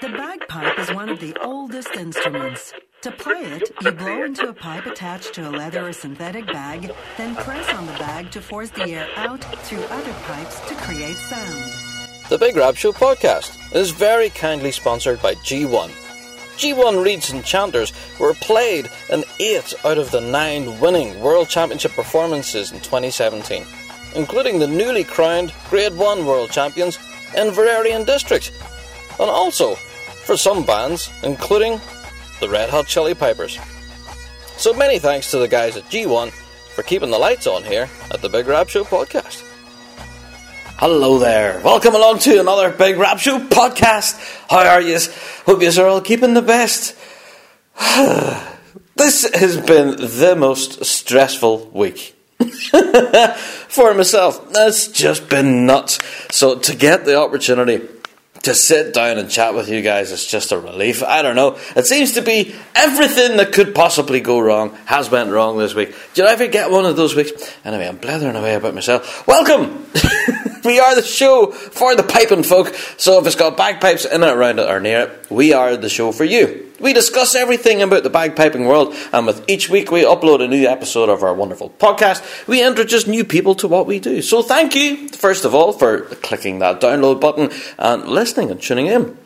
The bagpipe is one of the oldest instruments. To play it, you blow into a pipe attached to a leather or synthetic bag, then press on the bag to force the air out through other pipes to create sound. The Big Rab Show podcast is very kindly sponsored by G1. G1 Reeds and Chanters were played in eight out of the nine winning World Championship performances in 2017, including the newly crowned Grade 1 World Champions Inveraray and District, and also for some bands, including the Red Hot Chili Peppers. So many thanks to the guys at G1 for keeping the lights on here at the Big Rab Show podcast. Hello there. Welcome along to another Big Rab Show podcast. How are you? Hope you are all keeping the best. this has been the most stressful week. For myself, it's just been nuts. So, to get the opportunity to sit down and chat with you guys is just a relief. I don't know. It seems to be everything that could possibly go wrong has went wrong this week. Did I ever get one of those weeks? Anyway, I'm blathering away about myself. Welcome! we are the show for the piping folk. So if it's got bagpipes in it, around it, or near it, we are the show for you. We discuss everything about the bagpiping world, and with each week we upload a new episode of our wonderful podcast, we introduce new people to what we do. So thank you, first of all, for clicking that download button and listening and tuning in.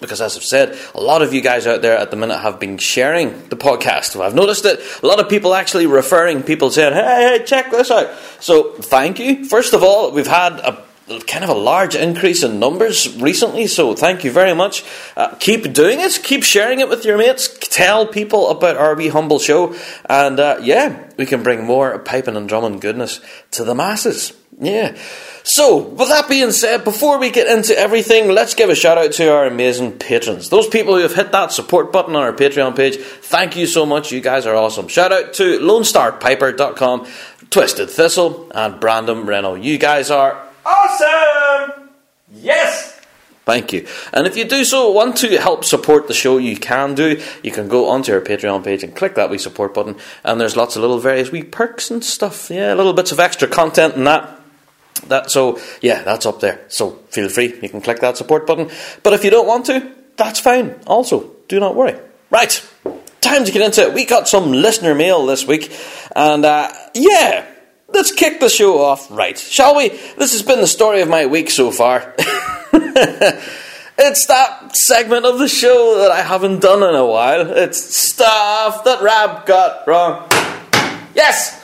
Because as I've said, a lot of you guys out there at the minute have been sharing the podcast. I've noticed that a lot of people actually referring people saying, hey, hey, check this out. So thank you. First of all, we've had a kind of a large increase in numbers recently, so thank you very much. Uh, keep doing it, keep sharing it with your mates, tell people about our wee humble show, and uh, yeah, we can bring more piping and drumming goodness to the masses. Yeah. So, with that being said, before we get into everything, let's give a shout out to our amazing patrons. Those people who have hit that support button on our Patreon page, thank you so much. You guys are awesome. Shout out to LoneStarPiper.com, Twisted Thistle, and Brandon Reno. You guys are Awesome! Yes! Thank you. And if you do so want to help support the show, you can do. You can go onto our Patreon page and click that wee support button, and there's lots of little various wee perks and stuff. Yeah, little bits of extra content and that. That so yeah, that's up there. So feel free, you can click that support button. But if you don't want to, that's fine. Also, do not worry. Right, time to get into it. We got some listener mail this week, and uh, yeah, let's kick the show off right, shall we? This has been the story of my week so far. it's that segment of the show that I haven't done in a while. It's stuff that Rab got wrong. Yes!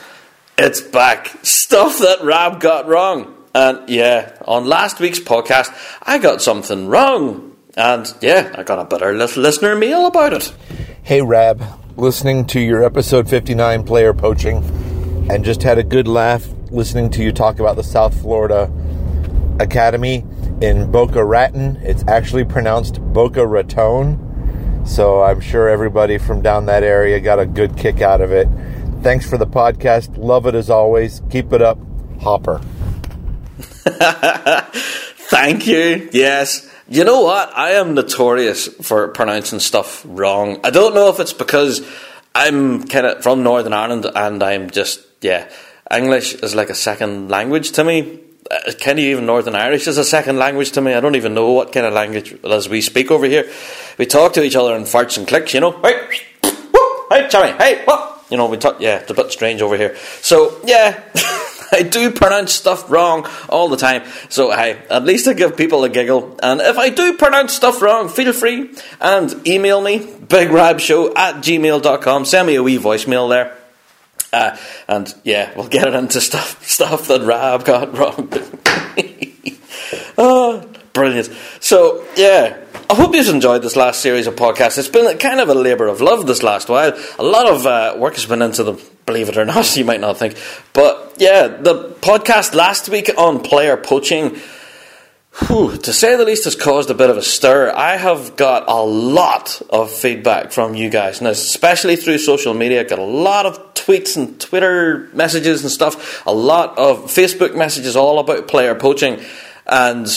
It's back. Stuff that Rab got wrong. And yeah, on last week's podcast, I got something wrong. And yeah, I got a better listener mail about it. Hey Rab, listening to your episode 59 player poaching and just had a good laugh listening to you talk about the South Florida Academy in Boca Raton. It's actually pronounced Boca Raton. So I'm sure everybody from down that area got a good kick out of it. Thanks for the podcast. Love it as always. Keep it up. Hopper. Thank you. Yes. You know what? I am notorious for pronouncing stuff wrong. I don't know if it's because I'm kind of from Northern Ireland and I'm just yeah, English is like a second language to me. Uh, of even Northern Irish is a second language to me. I don't even know what kind of language as we speak over here. We talk to each other in farts and clicks, you know. Hey, hey, Johnny, hey, what? You know, we talk. Yeah, it's a bit strange over here. So yeah. I do pronounce stuff wrong all the time. So, hey, at least I give people a giggle. And if I do pronounce stuff wrong, feel free and email me, bigrabshow at gmail.com. Send me a wee voicemail there. Uh, and yeah, we'll get it into stuff stuff that Rab got wrong. oh, brilliant. So yeah, I hope you've enjoyed this last series of podcasts. It's been kind of a labour of love this last while. A lot of uh, work has been into them, believe it or not. You might not think, but yeah, the podcast last week on player poaching whew, to say the least, has caused a bit of a stir. I have got a lot of feedback from you guys, and especially through social media. Got a lot of tweets and Twitter messages and stuff, a lot of Facebook messages all about player poaching, and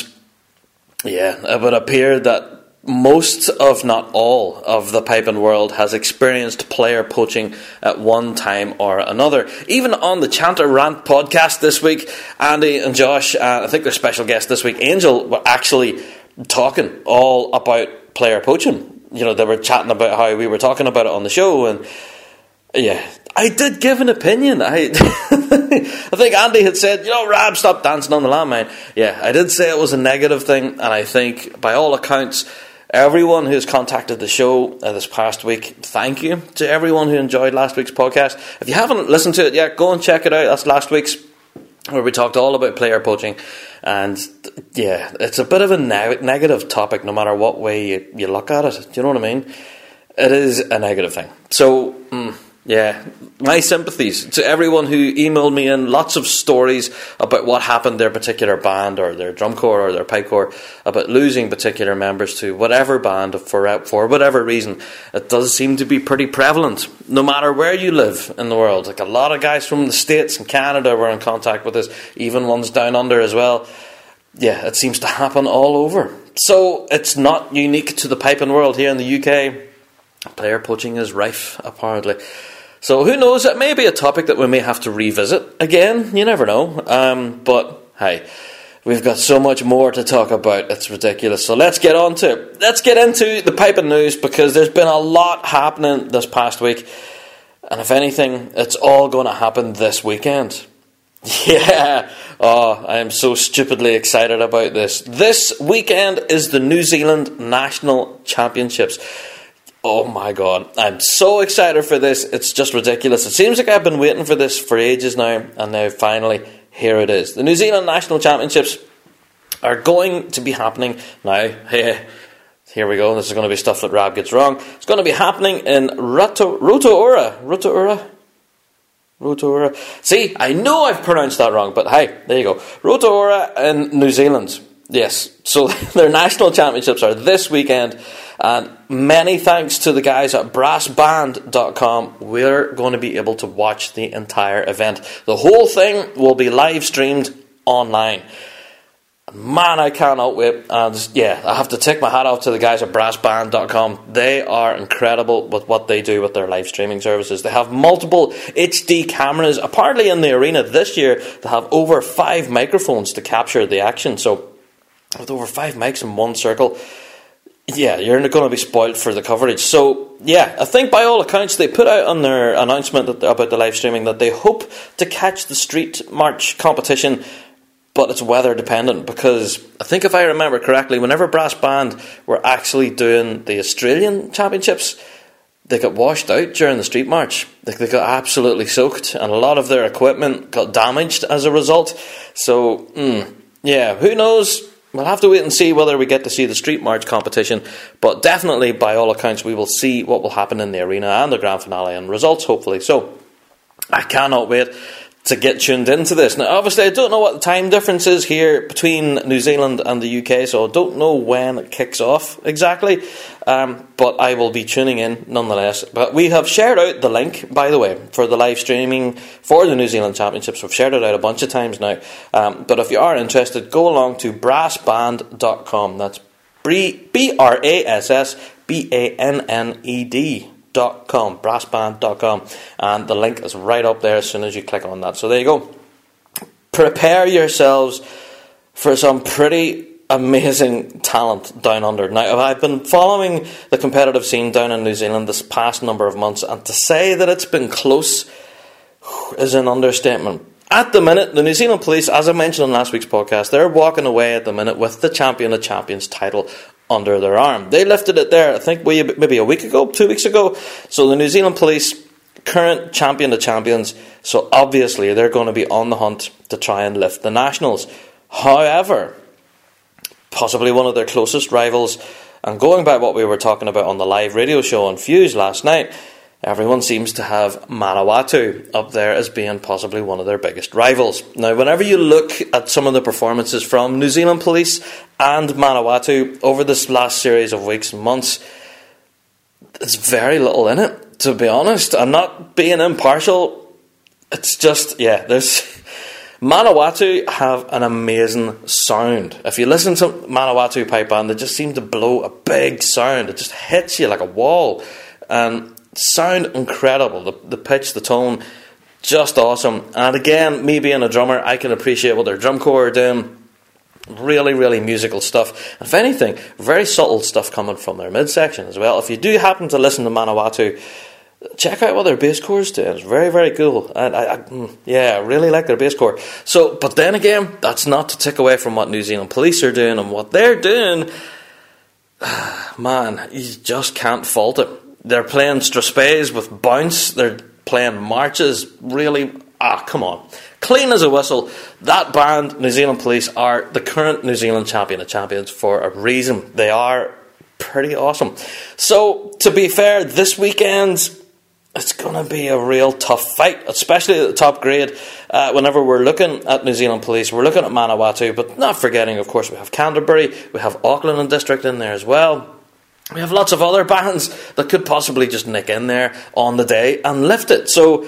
yeah, it would appear that most of not all of the piping world has experienced player poaching at one time or another. Even on the Chanter Rant podcast this week, Andy and Josh, uh, I think their special guest this week, Angel, were actually talking all about player poaching. You know, they were chatting about how we were talking about it on the show, and yeah, I did give an opinion. I, I think Andy had said, you know, Rab, stop dancing on the landmine. Yeah, I did say it was a negative thing, and I think by all accounts, everyone who's contacted the show uh, this past week, thank you to everyone who enjoyed last week's podcast. If you haven't listened to it yet, go and check it out. That's last week's where we talked all about player poaching. And yeah, it's a bit of a ne- negative topic no matter what way you, you look at it. Do you know what I mean? It is a negative thing. So, mm, yeah, my sympathies to everyone who emailed me in lots of stories about what happened their particular band or their drum corps or their pipe corps about losing particular members to whatever band for for whatever reason. It does seem to be pretty prevalent, no matter where you live in the world. Like a lot of guys from the states and Canada were in contact with us, even ones down under as well. Yeah, it seems to happen all over. So it's not unique to the piping world here in the UK. Player poaching is rife, apparently. So who knows? It may be a topic that we may have to revisit again. You never know. Um, but hey, we've got so much more to talk about. It's ridiculous. So let's get on to it. Let's get into the piping news because there's been a lot happening this past week. And if anything, it's all going to happen this weekend. Yeah. Oh, I am so stupidly excited about this. This weekend is the New Zealand National Championships. Oh my god, I'm so excited for this. It's just ridiculous. It seems like I've been waiting for this for ages now, and now finally, here it is. The New Zealand National Championships are going to be happening now. Hey, here we go. This is going to be stuff that Rab gets wrong. It's going to be happening in Roto, Rotorua. Rotorua? Rotorua. See, I know I've pronounced that wrong, but hey, there you go. Rotorua in New Zealand. Yes, so their national championships are this weekend and many thanks to the guys at brassbanned.com. We're going to be able to watch the entire event. The whole thing will be live streamed online. Man, I cannot wait. And yeah, I have to take my hat off to the guys at brassbanned.com. They are incredible with what they do with their live streaming services. They have multiple HD cameras. Apparently, in the arena this year, they have over five microphones to capture the action. So, with over five mics in one circle, yeah, you're going to be spoiled for the coverage. So, yeah, I think by all accounts, they put out on their announcement about the live streaming that they hope to catch the street march competition, but it's weather dependent because I think if I remember correctly, whenever Brass Banned were actually doing the Australian Championships, they got washed out during the street march. They, they got absolutely soaked, and a lot of their equipment got damaged as a result. So, mm, yeah, who knows? We'll have to wait and see whether we get to see the street march competition, but definitely, by all accounts, we will see what will happen in the arena and the grand finale and results, hopefully. So, I cannot wait to get tuned into this. Now, obviously, I don't know what the time difference is here between New Zealand and the UK, so I don't know when it kicks off exactly, um, but I will be tuning in nonetheless. But we have shared out the link, by the way, for the live streaming for the New Zealand Championships. We've shared it out a bunch of times now. Um, but if you are interested, go along to brassbanned.com. That's B R A S S B A N N E D brassbanned.com, brassbanned.com, and the link is right up there as soon as you click on that. So there you go. Prepare yourselves for some pretty amazing talent down under. Now, I've been following the competitive scene down in New Zealand this past number of months, and to say that it's been close is an understatement. At the minute, the New Zealand Police, as I mentioned on last week's podcast, they're walking away at the minute with the Champion of Champions title under their arm. They lifted it there, I think, maybe a week ago, two weeks ago. So the New Zealand Police, current champion of champions, so obviously they're going to be on the hunt to try and lift the Nationals. However, possibly one of their closest rivals, and going by what we were talking about on the live radio show on Fuse last night, Everyone seems to have Manawatu up there as being possibly one of their biggest rivals. Now, whenever you look at some of the performances from New Zealand Police and Manawatu over this last series of weeks and months, there's very little in it, to be honest. I'm not being impartial. It's just, yeah, there's. Manawatu have an amazing sound. If you listen to Manawatu pipe band, they just seem to blow a big sound. It just hits you like a wall. And sound incredible. The, the pitch, the tone, just awesome. And again, me being a drummer, I can appreciate what their drum corps are doing. Really, really musical stuff. If anything, very subtle stuff coming from their midsection as well. If you do happen to listen to Manawatu, check out what their bass core is doing. It's very, very cool. And I, I, mm, yeah, I really like their bass core. So, but then again, that's not to take away from what New Zealand police are doing and what they're doing. Man, you just can't fault it. They're playing Strathspeys with bounce. They're playing marches. Really, ah, come on clean as a whistle. That band, New Zealand Police, are the current New Zealand champion of champions for a reason. They are pretty awesome. So, to be fair, this weekend it's going to be a real tough fight, especially at the top grade. Uh, whenever we're looking at New Zealand Police, we're looking at Manawatu, but not forgetting, of course, we have Canterbury, we have Auckland and District in there as well. We have lots of other bands that could possibly just nick in there on the day and lift it. So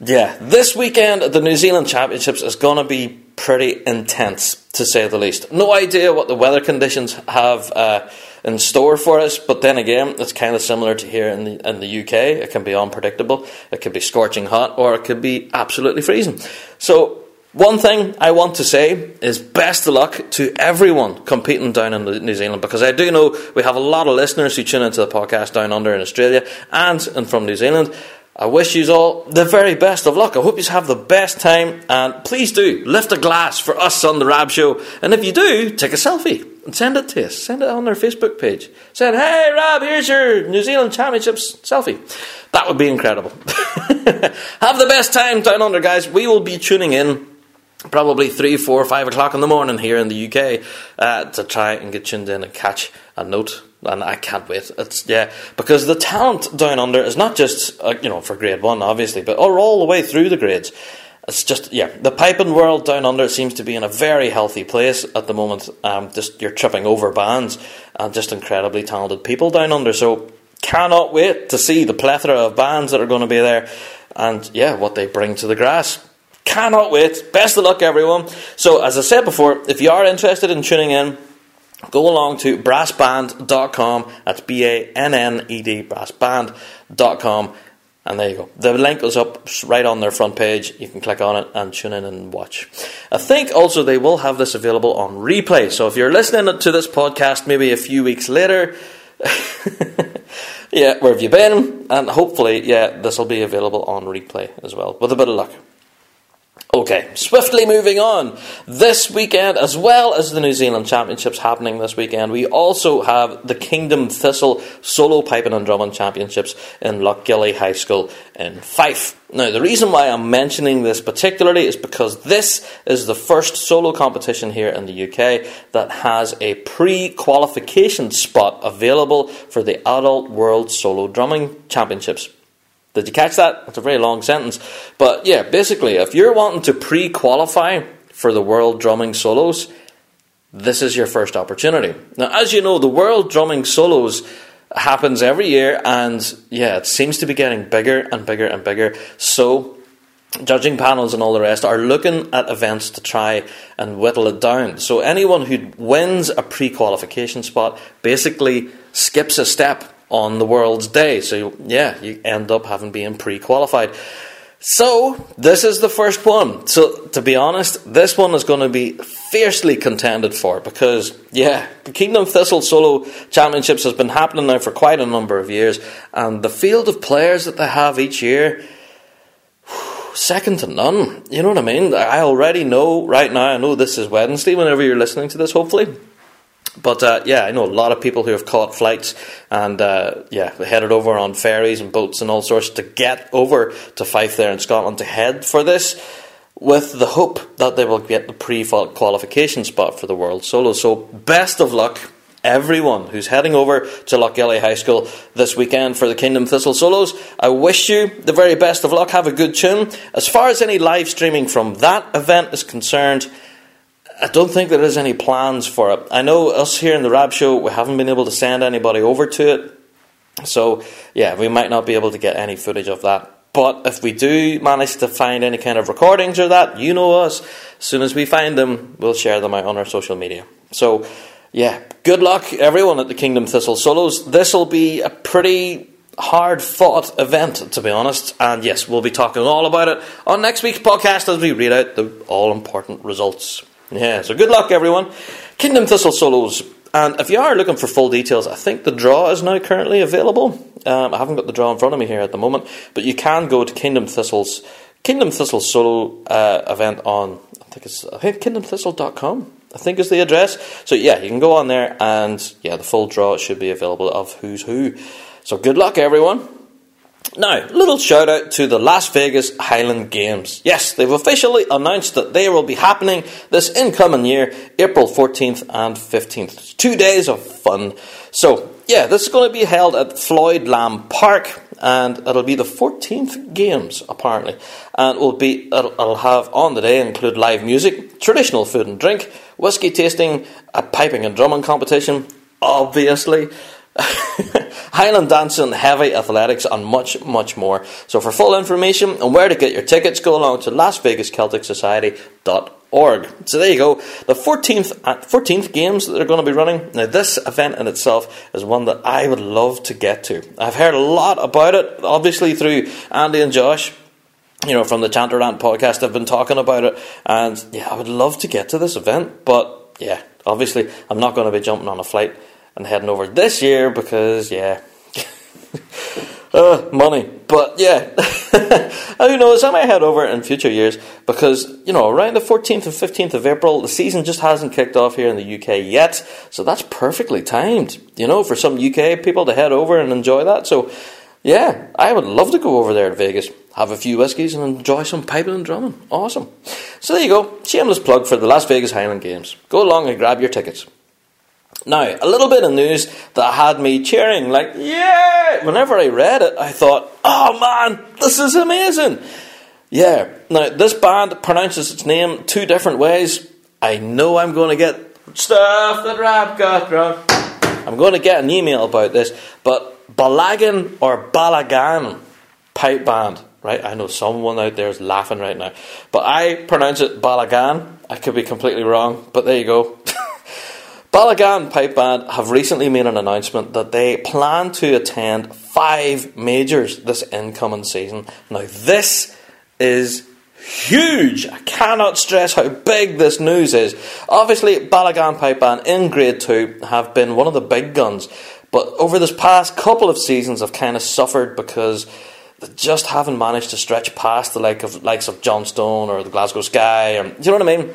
yeah, this weekend at the New Zealand Championships is going to be pretty intense, to say the least. No idea what the weather conditions have uh, in store for us, but then again, it's kind of similar to here in the, in the UK. It can be unpredictable, it could be scorching hot, or it could be absolutely freezing. So, one thing I want to say is best of luck to everyone competing down in New Zealand because I do know we have a lot of listeners who tune into the podcast down under in Australia and, and from New Zealand. I wish you all the very best of luck. I hope you have the best time, and please do lift a glass for us on the Rab Show. And if you do, take a selfie and send it to us. Send it on our Facebook page. Send, "Hey Rab, here's your New Zealand Championships selfie." That would be incredible. have the best time down under, guys. We will be tuning in probably three, four, five o'clock in the morning here in the UK uh, to try and get tuned in and catch a note and I can't wait. It's yeah, because the talent down under is not just uh, you know for grade one, obviously, but or all the way through the grades. It's just yeah, the piping world down under seems to be in a very healthy place at the moment. Um, just you're tripping over bands and just incredibly talented people down under. So cannot wait to see the plethora of bands that are going to be there, and yeah, what they bring to the grass. Cannot wait. Best of luck, everyone. So, as I said before, if you are interested in tuning in, go along to brassbanned.com. That's B A N N E D, brassbanned.com. And there you go. The link is up right on their front page. You can click on it and tune in and watch. I think also they will have this available on replay. So if you're listening to this podcast maybe a few weeks later, yeah, where have you been? And hopefully, yeah, this will be available on replay as well, with a bit of luck. Okay, swiftly moving on. This weekend, as well as the New Zealand Championships happening this weekend, we also have the Kingdom Thistle Solo Piping and Drumming Championships in Lochgelly High School in Fife. Now, the reason why I'm mentioning this particularly is because this is the first solo competition here in the UK that has a pre qualification spot available for the Adult World Solo Drumming Championships. Did you catch that? That's a very long sentence. But yeah, basically, if you're wanting to pre qualify for the World Drumming Solos, this is your first opportunity. Now, as you know, the World Drumming Solos happens every year, and yeah, it seems to be getting bigger and bigger and bigger. So, judging panels and all the rest are looking at events to try and whittle it down. So, anyone who wins a pre qualification spot basically skips a step on the world's day. So, yeah, you end up having been pre qualified. So, this is the first one. So, to be honest, this one is going to be fiercely contended for because, yeah, the Kingdom Thistle Solo Championships has been happening now for quite a number of years, and the field of players that they have each year, second to none. You know what I mean? I already know right now, I know this is Wednesday whenever you're listening to this, hopefully. But uh, yeah, I know a lot of people who have caught flights and uh, yeah, headed over on ferries and boats and all sorts to get over to Fife there in Scotland to head for this, with the hope that they will get the pre-qualification spot for the World Solo. So best of luck, everyone who's heading over to Lochgelly High School this weekend for the Kingdom Thistle Solos. I wish you the very best of luck. Have a good tune. As far as any live streaming from that event is concerned. I don't think there is any plans for it. I know us here in the Rab Show, we haven't been able to send anybody over to it. So, yeah, we might not be able to get any footage of that. But if we do manage to find any kind of recordings or that, you know us. As soon as we find them, we'll share them out on our social media. So, yeah, good luck, everyone, at the Kingdom Thistle Solos. This will be a pretty hard fought event, to be honest. And yes, we'll be talking all about it on next week's podcast as we read out the all important results. Yeah, so good luck, everyone. Kingdom Thistle solos. And if you are looking for full details, I think the draw is now currently available. Um, I haven't got the draw in front of me here at the moment, but you can go to Kingdom Thistle's Kingdom Thistle solo uh, event on I think it's I think kingdomthistle.com. I think is the address. So yeah, you can go on there and yeah, the full draw should be available of who's who. So good luck everyone. Now, little shout out to the Las Vegas Highland Games. Yes, they've officially announced that they will be happening this incoming year, April 14th and 15th. Two days of fun. So, yeah, this is going to be held at Floyd Lamb Park, and it'll be the 14th Games, apparently. And will be, it'll, it'll have on the day include live music, traditional food and drink, whiskey tasting, a piping and drumming competition, obviously. Highland dancing, heavy athletics, and much, much more. So, for full information on where to get your tickets, go along to LasVegasCelticSociety.org. So, there you go. The 14th, 14th uh, games that they're going to be running. Now, this event in itself is one that I would love to get to. I've heard a lot about it, obviously, through Andy and Josh you know, from the Chanter Rant podcast, I've been talking about it, and yeah, I would love to get to this event, but yeah, obviously, I'm not going to be jumping on a flight and heading over this year because, yeah, uh, money. But yeah, who knows? I might head over in future years because, you know, around the 14th and 15th of April, the season just hasn't kicked off here in the UK yet. So that's perfectly timed, you know, for some UK people to head over and enjoy that. So, yeah, I would love to go over there to Vegas, have a few whiskies, and enjoy some piping and drumming. Awesome. So there you go. Shameless plug for the Las Vegas Highland Games. Go along and grab your tickets. Now, a little bit of news that had me cheering, like, yeah! Whenever I read it, I thought, oh man, this is amazing! Yeah, now this band pronounces its name two different ways. I know I'm going to get stuff that Rab got wrong. I'm going to get an email about this, but Balagan or Balagan pipe band, right? I know someone out there is laughing right now, but I pronounce it Balagan. I could be completely wrong, but there you go. Balagan Pipe Band have recently made an announcement that they plan to attend five majors this incoming season. Now, this is huge. I cannot stress how big this news is. Obviously, Balagan Pipe Band in Grade 2 have been one of the big guns, but over this past couple of seasons have kind of suffered because they just haven't managed to stretch past the like of, likes of Johnstone or the Glasgow Skye. Um, or, you know what I mean?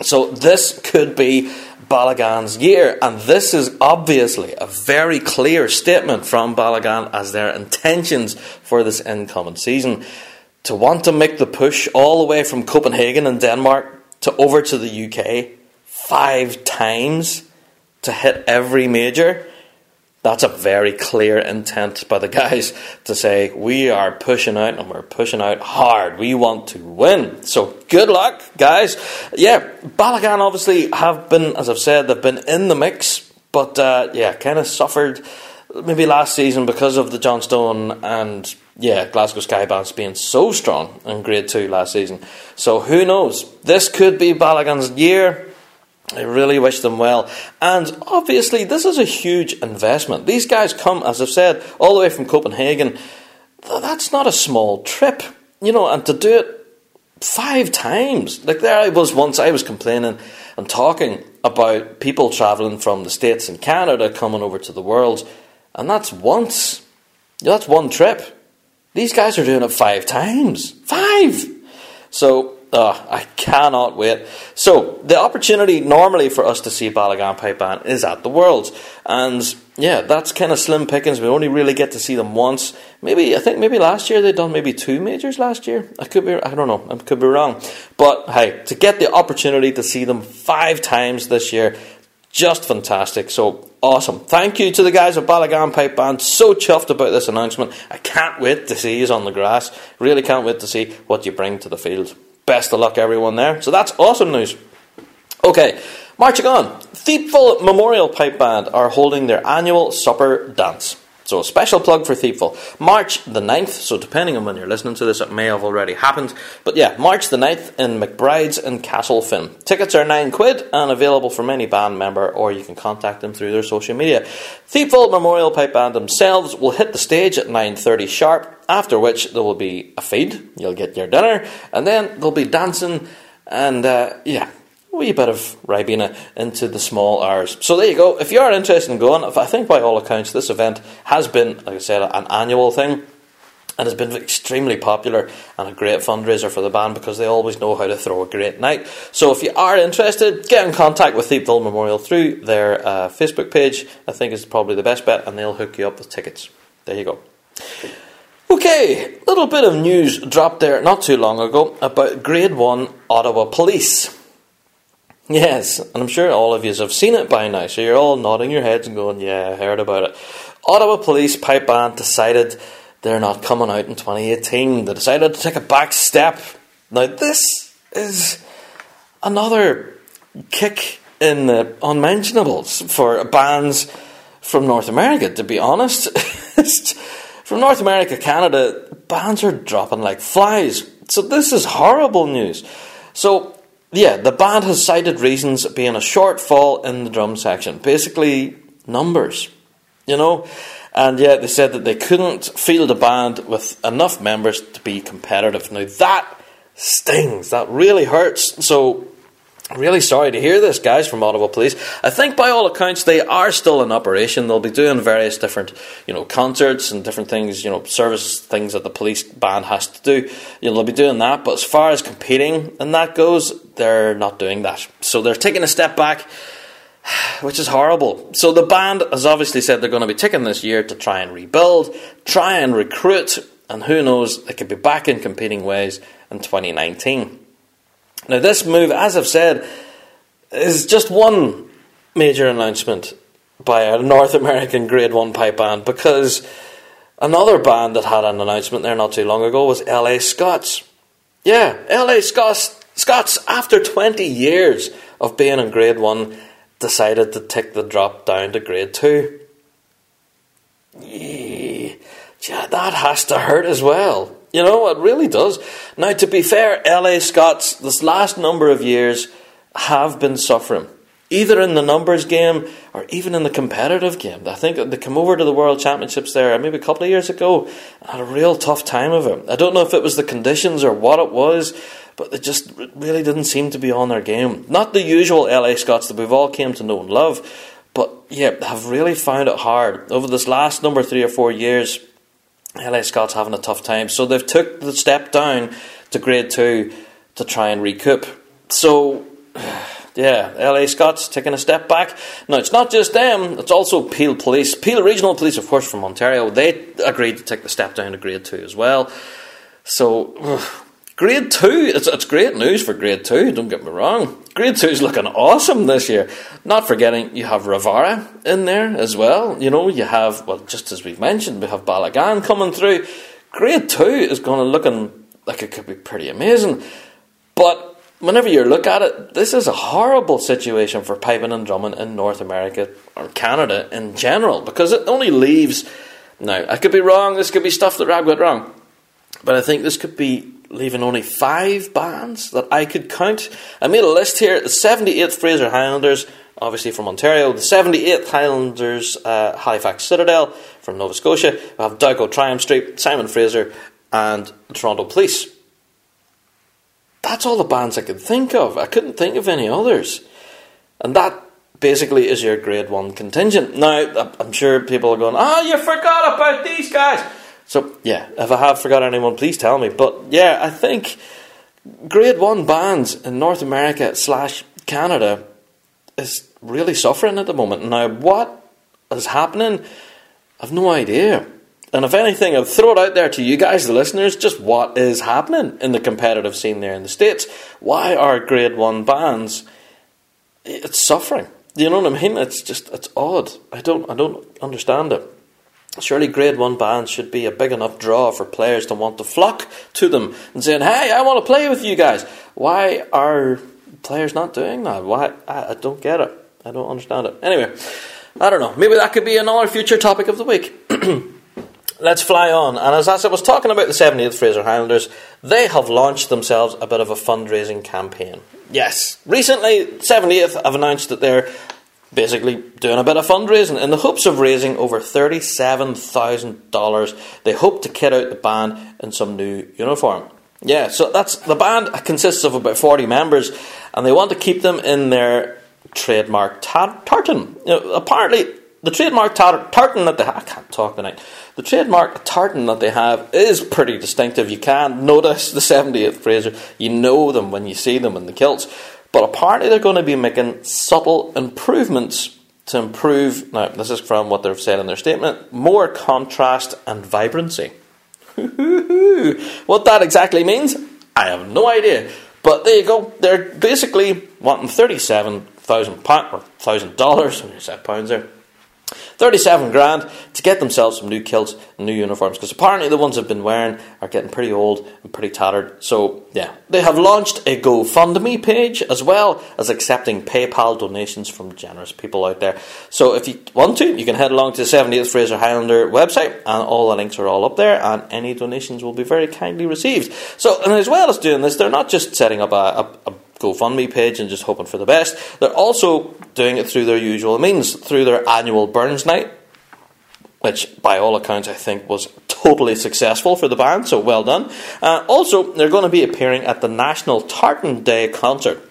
So this could be Balagan's year, and this is obviously a very clear statement from Balagan as their intentions for this incoming season. To want to make the push all the way from Copenhagen and Denmark to over to the UK five times to hit every major that's a very clear intent by the guys to say we are pushing out and we're pushing out hard. We want to win. So good luck, guys. Yeah, Balagan obviously have been, as I've said, they've been in the mix, but uh, yeah, kind of suffered maybe last season because of the Johnstone and yeah, Glasgow Skye bands being so strong in Grade Two last season. So who knows? This could be Balagan's year. I really wish them well. And obviously, this is a huge investment. These guys come, as I've said, all the way from Copenhagen. That's not a small trip, you know, and to do it five times. Like, there I was once, I was complaining and talking about people travelling from the States and Canada coming over to the world, and that's once. That's one trip. These guys are doing it five times. Five! So, Oh, I cannot wait. So, the opportunity normally for us to see Balagan Pipe Band is at the Worlds. And yeah, that's kind of slim pickings. We only really get to see them once. Maybe, I think maybe last year they'd done maybe two majors last year. I could be, I don't know, I could be wrong. But hey, to get the opportunity to see them five times this year, just fantastic. So awesome. Thank you to the guys at Balagan Pipe Band. So chuffed about this announcement. I can't wait to see you on the grass. Really can't wait to see what you bring to the field best of luck, everyone there. So that's awesome news. Okay, marching on. Thiepval Memorial Pipe Band are holding their annual supper dance. So a special plug for Thiepval. March the 9th, so depending on when you're listening to this, it may have already happened. But yeah, March the 9th in McBride's in Castlefin. Tickets are 9 quid and available from any band member or you can contact them through their social media. Thiepval Memorial Pipe Band themselves will hit the stage at 9.30 sharp, after which there will be a feed, you'll get your dinner, and then there'll be dancing and uh, yeah, a wee bit of Ribena into the small hours. So there you go. If you are interested in going, I think by all accounts this event has been, like I said, an annual thing and has been extremely popular and a great fundraiser for the band because they always know how to throw a great night. So if you are interested, get in contact with Thiepval Memorial through their uh, Facebook page. I think is probably the best bet, and they'll hook you up with tickets. There you go. Okay, little bit of news dropped there not too long ago about Grade 1 Ottawa Police. Yes, and I'm sure all of you have seen it by now, so you're all nodding your heads and going, Yeah, I heard about it. Ottawa Police Pipe Band decided they're not coming out in 2018. They decided to take a back step. Now, this is another kick in the unmentionables for bands from North America, to be honest. from North America, Canada, bands are dropping like flies. So, this is horrible news. So, yeah, the band has cited reasons being a shortfall in the drum section. Basically, numbers. You know? And yet they said that they couldn't field a band with enough members to be competitive. Now that stings. That really hurts. So really sorry to hear this, guys, from Ottawa Police. I think by all accounts they are still in operation. They'll be doing various different, you know, concerts and different things, you know, service things that the police band has to do. You know, they'll be doing that. But as far as competing and that goes, they're not doing that. So they're taking a step back which is horrible. So the band has obviously said they're going to be taking this year to try and rebuild, try and recruit, and who knows, they could be back in competing ways in 2019. Now, this move, as I've said, is just one major announcement by a North American Grade 1 pipe band because another band that had an announcement there not too long ago was LA Scots. Yeah, LA Scots, Scots after 20 years of being in Grade 1 decided to take the drop down to grade two. Yeah, that has to hurt as well. You know, it really does. Now, to be fair, LA Scots, this last number of years, have been suffering. Either in the numbers game or even in the competitive game. I think they came over to the World Championships there maybe a couple of years ago had a real tough time of it. I don't know if it was the conditions or what it was, but they just really didn't seem to be on their game. Not the usual LA Scots that we've all came to know and love, but yeah, have really found it hard over this last number three or four years. LA Scots having a tough time, so they've took the step down to grade two to try and recoup. So. Yeah, LA Scots taking a step back. Now, it's not just them, it's also Peel Police. Peel Regional Police, of course, from Ontario, they agreed to take the step down to grade 2 as well. So, Grade 2, it's, it's great news for Grade 2, don't get me wrong. Grade 2 is looking awesome this year. Not forgetting you have Ravara in there as well. You know, you have, well, just as we've mentioned, we have Balagan coming through. Grade 2 is going to looking like it could be pretty amazing. But whenever you look at it, this is a horrible situation for piping and drumming in North America or Canada in general because it only leaves. Now, I could be wrong, this could be stuff that Rab got wrong, but I think this could be leaving only five bands that I could count. I made a list here the 78th Fraser Highlanders, obviously from Ontario, the 78th Highlanders uh, Halifax Citadel from Nova Scotia, we have Dowco Triumph Street, Simon Fraser, and Toronto Police. That's all the bands I could think of. I couldn't think of any others. And that basically is your grade one contingent. Now, I'm sure people are going, oh, you forgot about these guys. So, yeah, if I have forgot anyone, please tell me. But yeah, I think grade one bands in North America slash Canada is really suffering at the moment. Now, what is happening? I've no idea. And if anything, I'll throw it out there to you guys, the listeners, just what is happening in the competitive scene there in the States. Why are grade one bands it's suffering? You know what I mean? It's just it's odd. I don't I don't understand it. Surely grade one bands should be a big enough draw for players to want to flock to them and saying, Hey, I want to play with you guys. Why are players not doing that? Why I, I don't get it. I don't understand it. Anyway, I don't know. Maybe that could be another future topic of the week. Let's fly on. And as I was talking about the 78th Fraser Highlanders, they have launched themselves a bit of a fundraising campaign. Yes, recently, 78th have announced that they're basically doing a bit of fundraising in the hopes of raising over $37,000. They hope to kit out the band in some new uniform. Yeah, so that's the band consists of about forty members, and they want to keep them in their trademark tar- tartan. You know, apparently, the trademark tar- tartan that they have, I can't talk tonight. The trademark tartan that they have is pretty distinctive. You can notice the 78th Fraser. You know them when you see them in the kilts. But apparently, they're going to be making subtle improvements to improve. Now, this is from what they've said in their statement more contrast and vibrancy. what that exactly means, I have no idea. But there you go. They're basically wanting thirty-seven thousand pound or thousand dollars. You said pounds there. 37 grand to get themselves some new kilts and new uniforms because apparently the ones they've been wearing are getting pretty old and pretty tattered. So, yeah, they have launched a GoFundMe page as well as accepting PayPal donations from generous people out there. So, if you want to, you can head along to the 78th Fraser Highlander website and all the links are all up there and any donations will be very kindly received. So, and as well as doing this, they're not just setting up a, a, a GoFundMe page and just hoping for the best. They're also doing it through their usual means, through their annual Burns Night, which by all accounts I think was totally successful for the band, so well done. Uh, also, they're going to be appearing at the National Tartan Day concert.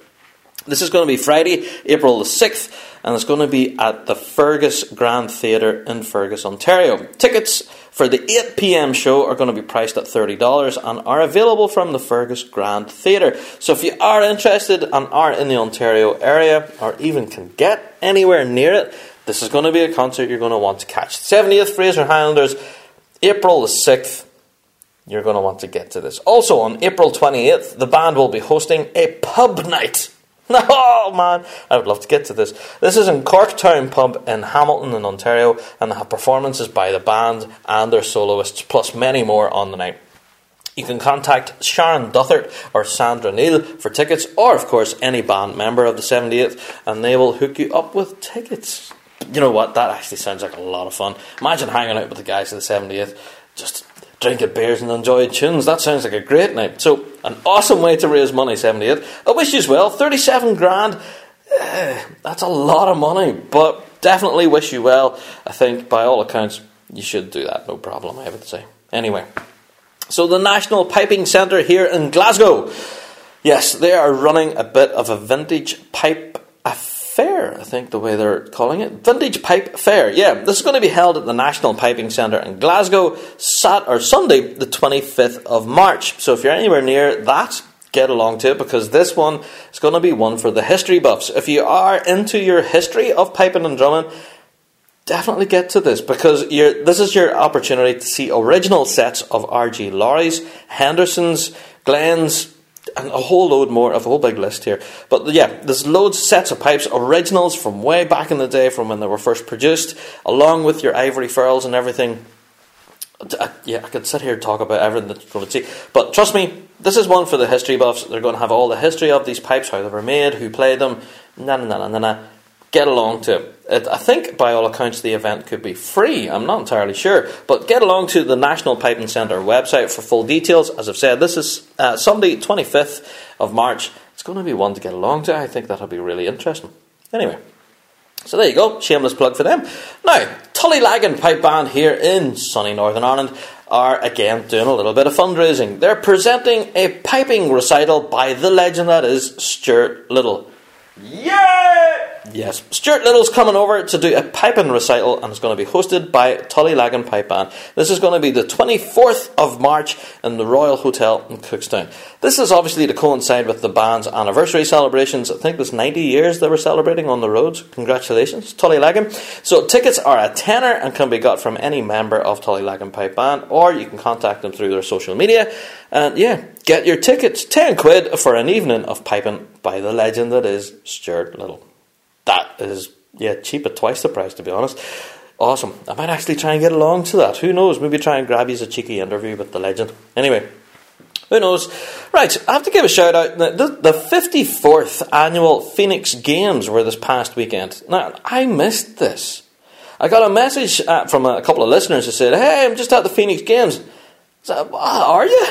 This is going to be Friday, April the 6th, and it's going to be at the Fergus Grand Theatre in Fergus, Ontario. Tickets for the 8 pm show are going to be priced at $30 and are available from the Fergus Grand Theatre. So if you are interested and are in the Ontario area or even can get anywhere near it, this is going to be a concert you're going to want to catch. 70th Fraser Highlanders, April the 6th. You're going to want to get to this. Also, on April 28th, the band will be hosting a pub night. Oh man, I would love to get to this. This is in Corktown Pub in Hamilton in Ontario, and they have performances by the band and their soloists, plus many more on the night. You can contact Sharon Duthert or Sandra Neal for tickets, or of course any band member of the 78th, and they will hook you up with tickets. You know what? That actually sounds like a lot of fun. Imagine hanging out with the guys of the 78th, just drinking beers and enjoying tunes. That sounds like a great night. So, an awesome way to raise money, 78. I wish you well. 37 grand, eh, that's a lot of money, but definitely wish you well. I think, by all accounts, you should do that, no problem, I would say. Anyway, so the National Piping Centre here in Glasgow. Yes, they are running a bit of a vintage pipe fair, I think the way they're calling it. Vintage Pipe Fair. Yeah, this is going to be held at the National Piping Centre in Glasgow, Sat or Sunday, the 25th of March. So if you're anywhere near that, get along to it because this one is going to be one for the history buffs. If you are into your history of piping and drumming, definitely get to this because this is your opportunity to see original sets of R.G. Lawrie's, Henderson's, Glenn's, and a whole load more of a whole big list here. But yeah, there's loads of sets of pipes, originals from way back in the day, from when they were first produced, along with your ivory furls and everything. Uh, yeah, I could sit here and talk about everything that you're going to see. But trust me, this is one for the history buffs. They're going to have all the history of these pipes, how they were made, who played them, na na na na na get along to it. I think, by all accounts, the event could be free. I'm not entirely sure. But get along to the National Piping Centre website for full details. As I've said, this is uh, Sunday, 25th of March. It's going to be one to get along to. I think that'll be really interesting. Anyway. So there you go, shameless plug for them. Now, Tullylagan Pipe Band here in sunny Northern Ireland are again doing a little bit of fundraising. They're presenting a piping recital by the legend that is Stuart Liddell. Yeah! Yes, Stuart Liddell's coming over to do a piping recital and it's going to be hosted by Tullylagan Pipe Band. This is going to be the 24th of March in the Royal Hotel in Cookstown. This is obviously to coincide with the band's anniversary celebrations. I think there's 90 years they were celebrating on the roads. Congratulations, Tullylagan. So tickets are a tenner and can be got from any member of Tullylagan Pipe Band or you can contact them through their social media. And yeah, get your tickets. 10 quid for an evening of piping by the legend that is Stuart Liddell that is yeah cheap at twice the price to be honest. Awesome. I might actually try and get along to that. Who knows? Maybe try and grab you a cheeky interview with the legend. Anyway, who knows? Right, I have to give a shout out. The, the 54th annual Phoenix Games were this past weekend. Now, I missed this. I got a message uh, from a couple of listeners who said, Hey, I'm just at the Phoenix Games. So, are you?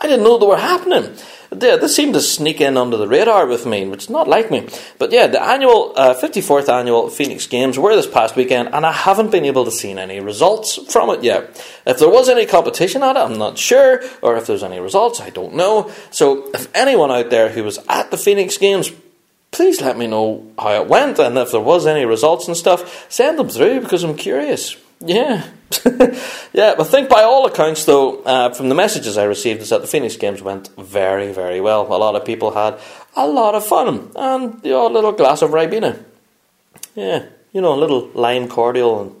I didn't know they were happening. Yeah, this seemed to sneak in under the radar with me, which is not like me. But yeah, the annual uh, 54th annual Phoenix Games were this past weekend, and I haven't been able to see any results from it yet. If there was any competition at it, I'm not sure, or if there's any results, I don't know. So if anyone out there who was at the Phoenix Games, please let me know how it went, and if there was any results and stuff, send them through because I'm curious. Yeah. yeah, but I think by all accounts, though, uh, from the messages I received, is that the Phoenix Games went very, very well. A lot of people had a lot of fun, and know, a little glass of Ribena. Yeah, you know, a little lime cordial and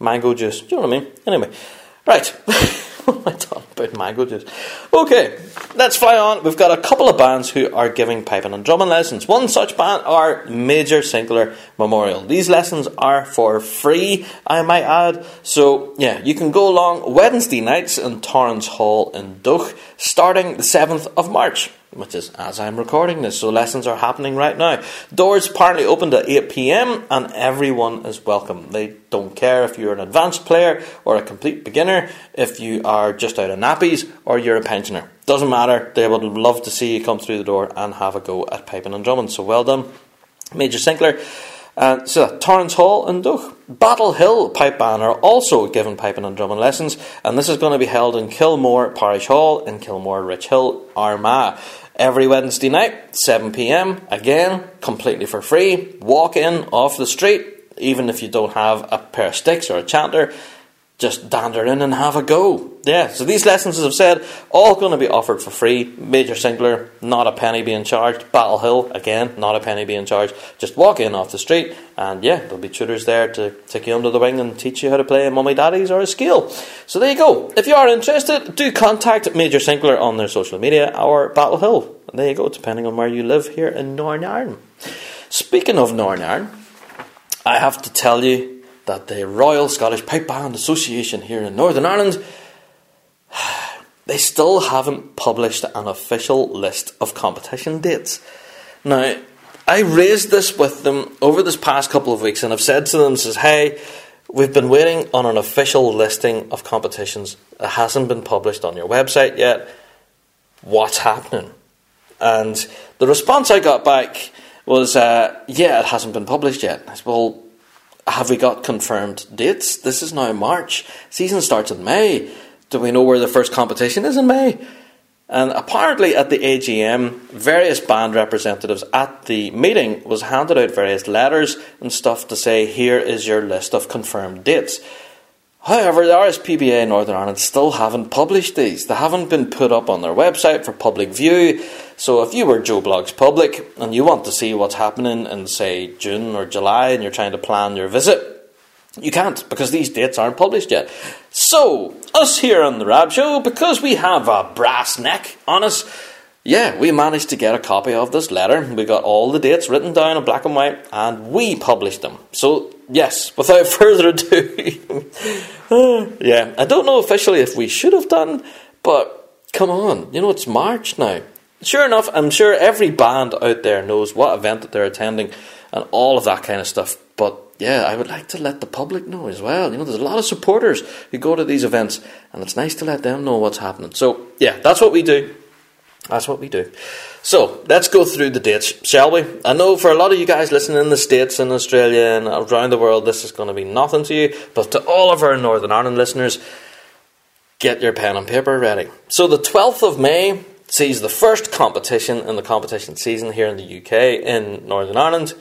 mango juice. Do you know what I mean? Anyway, right. I talking about? Mango juice. Okay, let's fly on. We've got a couple of bands who are giving piping and drumming lessons. One such band are Major Sinclair Memorial. These lessons are for free, I might add. So, yeah, you can go along Wednesday nights in Torrance Hall in Duch, starting the 7th of March which is as I'm recording this. So lessons are happening right now. Doors apparently opened at 8 pm and everyone is welcome. They don't care if you're an advanced player or a complete beginner, if you are just out of nappies or you're a pensioner. Doesn't matter. They would love to see you come through the door and have a go at piping and drumming. So well done, Major Sinclair. Uh, so Torrance Hall and Duch. Battle Hill Pipe Band are also given piping and drumming lessons, and this is going to be held in Kilmore Parish Hall in Kilmore Richhill, Armagh every Wednesday night, 7 pm. Again, completely for free. Walk in off the street, even if you don't have a pair of sticks or a chanter just dander in and have a go. Yeah, so these lessons, as I've said, all going to be offered for free. Major Sinclair, not a penny being charged. Battle Hill, again, not a penny being charged. Just walk in off the street, and yeah, there'll be tutors there to take you under the wing and teach you how to play a mummy daddies or a scale. So there you go. If you are interested, do contact Major Sinclair on their social media or Battle Hill. And there you go, depending on where you live here in Northern Ireland. Speaking of Northern Ireland, I have to tell you that the Royal Scottish Pipe Band Association here in Northern Ireland they still haven't published an official list of competition dates. Now, I raised this with them over this past couple of weeks and I've said to them, says, hey, we've been waiting on an official listing of competitions. It hasn't been published on your website yet. What's happening? And the response I got back was, uh, yeah, it hasn't been published yet. I said, well, have we got confirmed dates? This is now March. Season starts in May. Do we know where the first competition is in May? And apparently, at the AGM, various band representatives at the meeting was handed out various letters and stuff to say, "Here is your list of confirmed dates." However, the RSPBA in Northern Ireland still haven't published these. They haven't been put up on their website for public view. So if you were Joe Blogs Public and you want to see what's happening in, say, June or July and you're trying to plan your visit, you can't because these dates aren't published yet. So, us here on the Rab Show, because we have a brass neck on us, yeah, we managed to get a copy of this letter. We got all the dates written down in black and white and we published them. So, yes, without further ado, yeah, I don't know officially if we should have done, but come on, you know, it's March now. Sure enough, I'm sure every band out there knows what event that they're attending and all of that kind of stuff. But yeah, I would like to let the public know as well. You know, there's a lot of supporters who go to these events, and it's nice to let them know what's happening. So, yeah, that's what we do. That's what we do. So, let's go through the dates, shall we? I know for a lot of you guys listening in the States and Australia and around the world, this is going to be nothing to you, but to all of our Northern Ireland listeners, get your pen and paper ready. So, the 12th of May sees the first competition in the competition season here in the UK in Northern Ireland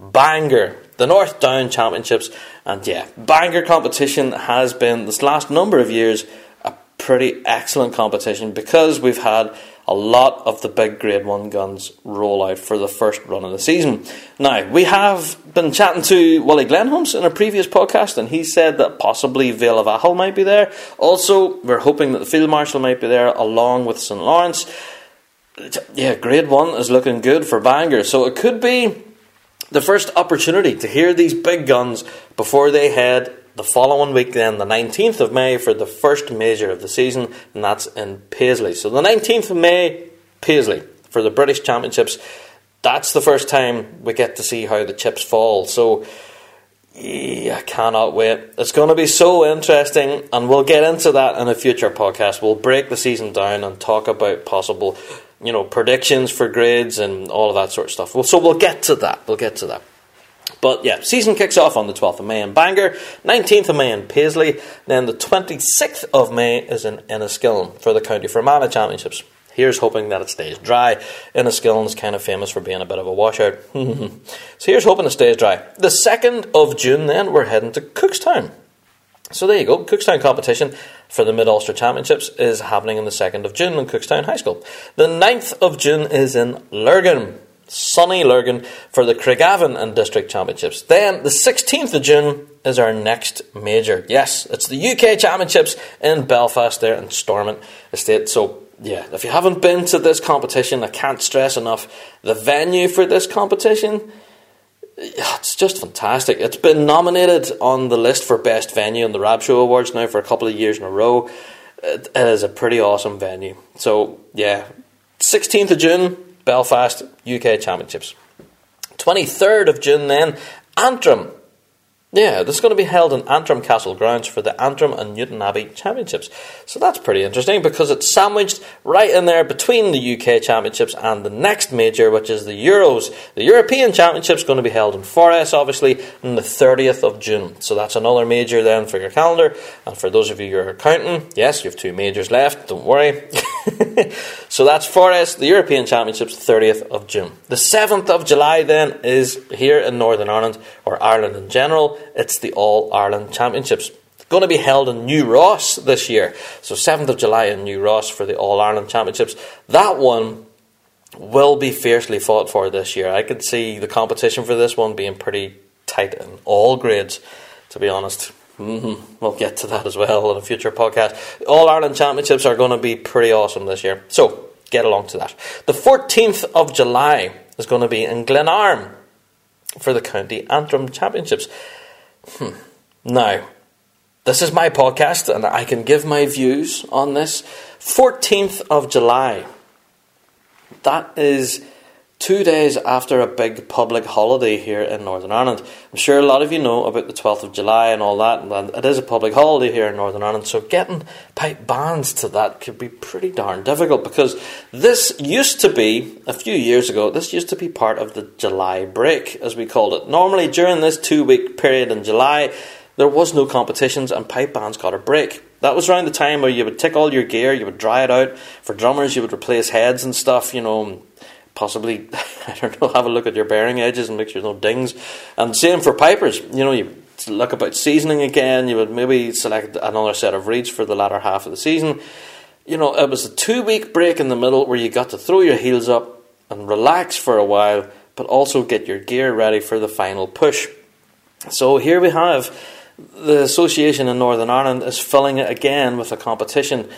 Bangor, the North Down Championships, and yeah, Bangor competition has been this last number of years a pretty excellent competition because we've had a lot of the big Grade 1 guns roll out for the first run of the season. Now, we have been chatting to Willie Glenholmes in a previous podcast, and he said that possibly Vale of Atholl might be there. Also, we're hoping that the Field Marshal might be there along with St Laurence. Yeah, Grade 1 is looking good for Bangor, so it could be the first opportunity to hear these big guns before they head the following week, then the 19th of May, for the first major of the season, and that's in Paisley. So the 19th of May, Paisley, for the British Championships. That's the first time we get to see how the chips fall. So, I cannot wait. It's going to be so interesting, and we'll get into that in a future podcast. We'll break the season down and talk about possible, you know, predictions for grades and all of that sort of stuff. Well, so we'll get to that. We'll get to that. But yeah, season kicks off on the 12th of May in Bangor, 19th of May in Paisley, then the 26th of May is in Enniskillen for the County Fermanagh Championships. Here's hoping that it stays dry. Enniskillen is kind of famous for being a bit of a washout. so here's hoping it stays dry. The 2nd of June, then, we're heading to Cookstown. So there you go. Cookstown competition for the Mid Ulster Championships is happening on the 2nd of June in Cookstown High School. The 9th of June is in Lurgan sunny Lurgan for the Craigavon and District Championships. Then the 16th of June is our next major. Yes, it's the UK Championships in Belfast there in Stormont Estate. So yeah, if you haven't been to this competition, I can't stress enough the venue for this competition. It's just fantastic. It's been nominated on the list for best venue in the Rab Show Awards now for a couple of years in a row. It is a pretty awesome venue. So yeah, 16th of June, Belfast UK Championships. 23rd of June, then, Antrim yeah, this is going to be held in Antrim Castle grounds for the Antrim and Newtownabbey Championships. So that's pretty interesting because it's sandwiched right in there between the UK Championships and the next major, which is the Euros. The European Championships going to be held in Forres, obviously, on the 30th of June. So that's another major then for your calendar. And for those of you who are counting, yes, you have two majors left, don't worry. so that's Forres, the European Championships, 30th of June. The 7th of July then is here in Northern Ireland, or Ireland in general it's the All Ireland Championships. Going to be held in New Ross this year. So 7th of July in New Ross for the All Ireland Championships. That one will be fiercely fought for this year. I could see the competition for this one being pretty tight in all grades, to be honest. Mm-hmm. We'll get to that as well in a future podcast. All Ireland Championships are going to be pretty awesome this year. So get along to that. The 14th of July is going to be in Glenarm for the County Antrim Championships. Hmm. Now, this is my podcast and I can give my views on this. 14th of July. That is two days after a big public holiday here in Northern Ireland. I'm sure a lot of you know about the 12th of July and all that, and it is a public holiday here in Northern Ireland, so getting pipe bands to that could be pretty darn difficult because this used to be, a few years ago, this used to be part of the July break, as we called it. Normally, during this two week period in July, there was no competitions and pipe bands got a break. That was around the time where you would take all your gear, you would dry it out. For drummers, you would replace heads and stuff, you know, possibly, I don't know, have a look at your bearing edges and make sure no dings. And same for pipers. You know, you look about seasoning again. You would maybe select another set of reeds for the latter half of the season. You know, it was a two week break in the middle where you got to throw your heels up and relax for a while, but also get your gear ready for the final push. So here we have the association in Northern Ireland is filling it again with a competition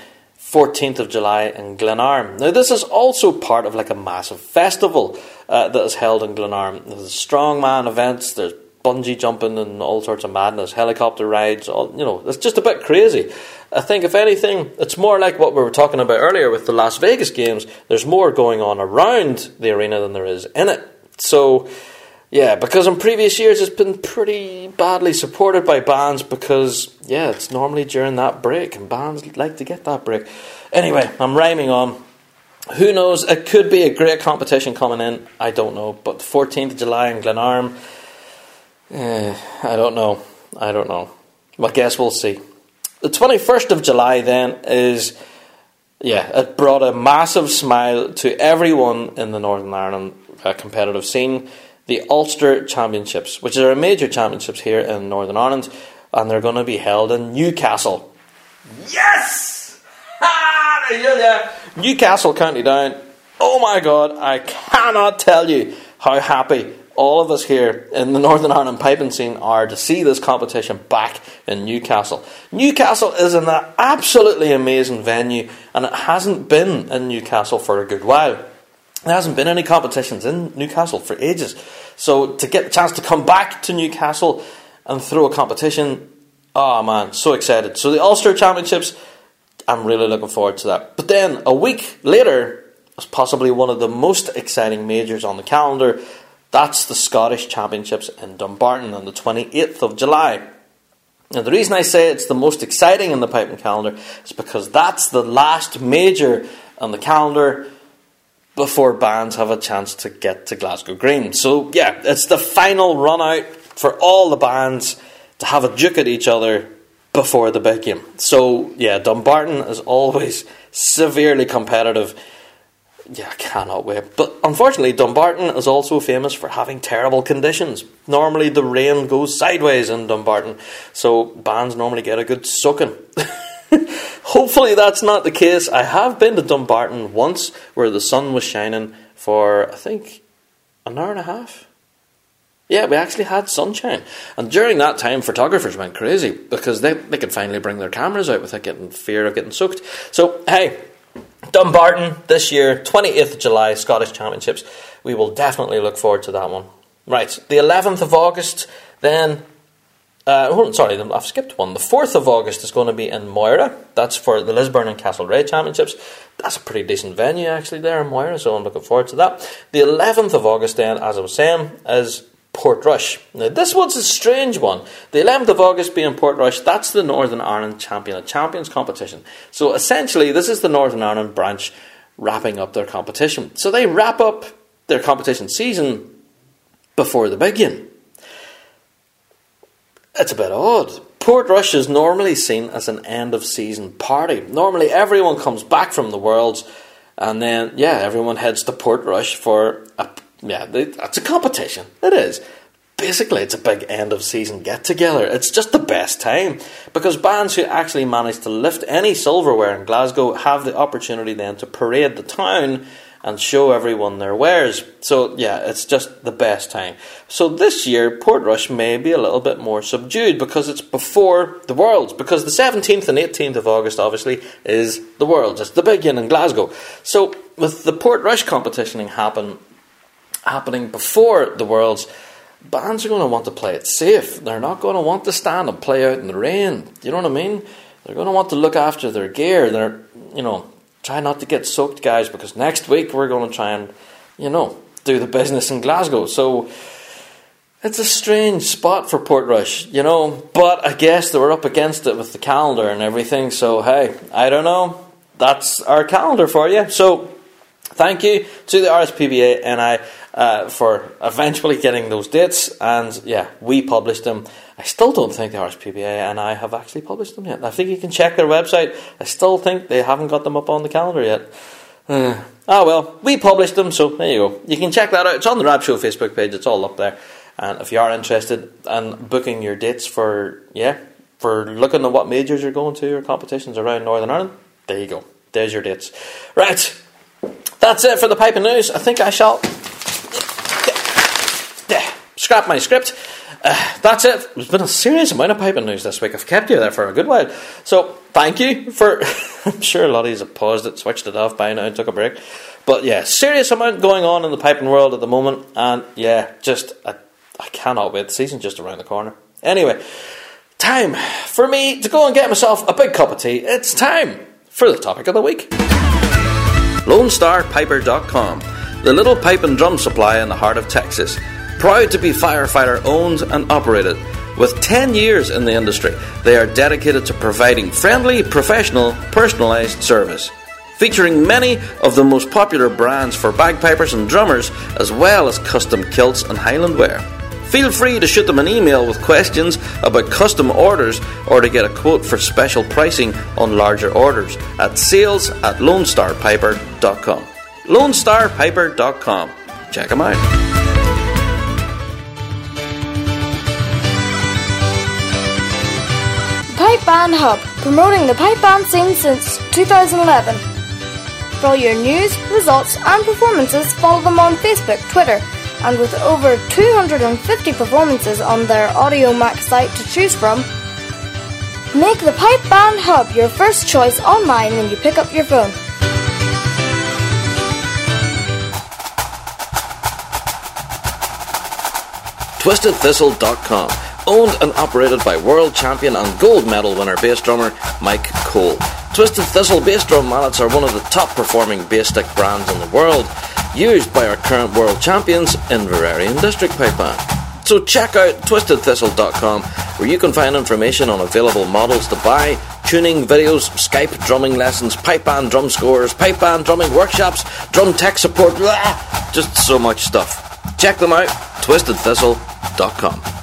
14th of July in Glenarm. Now, this is also part of like a massive festival uh, that is held in Glenarm. There's strongman events, there's bungee jumping and all sorts of madness, helicopter rides, all, you know, it's just a bit crazy. I think, if anything, it's more like what we were talking about earlier with the Las Vegas games. There's more going on around the arena than there is in it. So, yeah, because in previous years it's been pretty badly supported by bands because, yeah, it's normally during that break and bands like to get that break. Anyway, I'm rhyming on. Who knows? It could be a great competition coming in. I don't know. But 14th of July in Glenarm, eh, I don't know. I don't know. I guess we'll see. The 21st of July then is, yeah, it brought a massive smile to everyone in the Northern Ireland uh, competitive scene the Ulster Championships, which are major championships here in Northern Ireland, and they're going to be held in Newcastle. Yes! Ah, yeah. Newcastle County Down. Oh my god, I cannot tell you how happy all of us here in the Northern Ireland piping scene are to see this competition back in Newcastle. Newcastle is an absolutely amazing venue, and it hasn't been in Newcastle for a good while. There hasn't been any competitions in Newcastle for ages. So to get the chance to come back to Newcastle and throw a competition, oh man, so excited. So the Ulster Championships, I'm really looking forward to that. But then a week later, was possibly one of the most exciting majors on the calendar, That's the Scottish Championships in Dumbarton on the 28th of July. Now, the reason I say it's the most exciting in the piping calendar is because that's the last major on the calendar before bands have a chance to get to Glasgow Green. So, yeah, it's the final run out for all the bands to have a duke at each other before the big game. So, yeah, Dumbarton is always severely competitive. Yeah, I cannot wait. But unfortunately, Dumbarton is also famous for having terrible conditions. Normally, the rain goes sideways in Dumbarton, so bands normally get a good soaking. Hopefully, that's not the case. I have been to Dumbarton once where the sun was shining for, I think, an hour and a half. Yeah, we actually had sunshine. And during that time, photographers went crazy because they, they could finally bring their cameras out without getting fear of getting soaked. So, hey, Dumbarton this year, 28th of July, Scottish Championships. We will definitely look forward to that one. Right, the 11th of August, then. Uh, oh, sorry, I've skipped one. The 4th of August is going to be in Moira. That's for the Lisburn and Castlereagh Championships. That's a pretty decent venue, actually, there in Moira, so I'm looking forward to that. The 11th of August, then, as I was saying, is Portrush. Now, this one's a strange one. The 11th of August being Portrush, that's the Northern Ireland Champion, a Champions competition. So essentially, this is the Northern Ireland branch wrapping up their competition. So they wrap up their competition season before the big game. It's a bit odd. Portrush is normally seen as an end of season party. Normally, everyone comes back from the Worlds, and then, yeah, everyone heads to Portrush for a yeah, it's a competition. It is. Basically, it's a big end of season get together. It's just the best time because bands who actually manage to lift any silverware in Glasgow have the opportunity then to parade the town and show everyone their wares. So, yeah, it's just the best time. So, this year, Portrush may be a little bit more subdued because it's before the Worlds. Because the 17th and 18th of August, obviously, is the Worlds. It's the big one in Glasgow. So, with the Portrush competitioning happen happening before the Worlds, bands are going to want to play it safe. They're not going to want to stand and play out in the rain. You know what I mean? They're going to want to look after their gear. They're, you know, try not to get soaked, guys, because next week we're going to try and, you know, do the business in Glasgow. So it's a strange spot for Portrush, you know, but I guess they were up against it with the calendar and everything. So hey, I don't know. That's our calendar for you. So thank you to the RSPBA NI uh, for eventually getting those dates. And yeah, we published them. I still don't think the RSPBA NI have actually published them yet. I think you can check their website. I still think they haven't got them up on the calendar yet. Uh, ah well, we published them, so there you go. You can check that out. It's on the Rab Show Facebook page. It's all up there. And if you are interested in booking your dates for yeah for looking at what majors you're going to or competitions around Northern Ireland, there you go. There's your dates. Right. That's it for the pipe news. I think I shall scrap my script. Uh, that's it. There's been a serious amount of piping news this week. I've kept you there for a good while. So, thank you for. I'm sure a lot of you have paused it, switched it off by now, and took a break. But yeah, serious amount going on in the piping world at the moment. And yeah, just. I, I cannot wait. The season's just around the corner. Anyway, time for me to go and get myself a big cup of tea. It's time for the topic of the week. LoneStarPiper.com, the little pipe and drum supply in the heart of Texas Proud to be firefighter owned and operated. With 10 years in the industry, they are dedicated to providing friendly, professional, personalised service. Featuring many of the most popular brands for bagpipers and drummers, as well as custom kilts and Highland wear. Feel free to shoot them an email with questions about custom orders or to get a quote for special pricing on larger orders at sales at lonestarpiper.com. lonestarpiper.com. Check them out. Pipe Band Hub, promoting the pipe band scene since 2011. For all your news, results, and performances, follow them on Facebook, Twitter, and with over 250 performances on their Audiomack site to choose from, make the Pipe Band Hub your first choice online when you pick up your phone. TwistedThistle.com owned and operated by world champion and gold medal winner bass drummer Mike Cole. Twisted Thistle bass drum mallets are one of the top performing bass stick brands in the world. used by our current world champions, Inveraray and District Pipe Band. So check out twistedthistle.com where you can find information on available models to buy, tuning videos, Skype drumming lessons, pipe band drum scores, pipe band drumming workshops, drum tech support, blah, just so much stuff. Check them out, twistedthistle.com.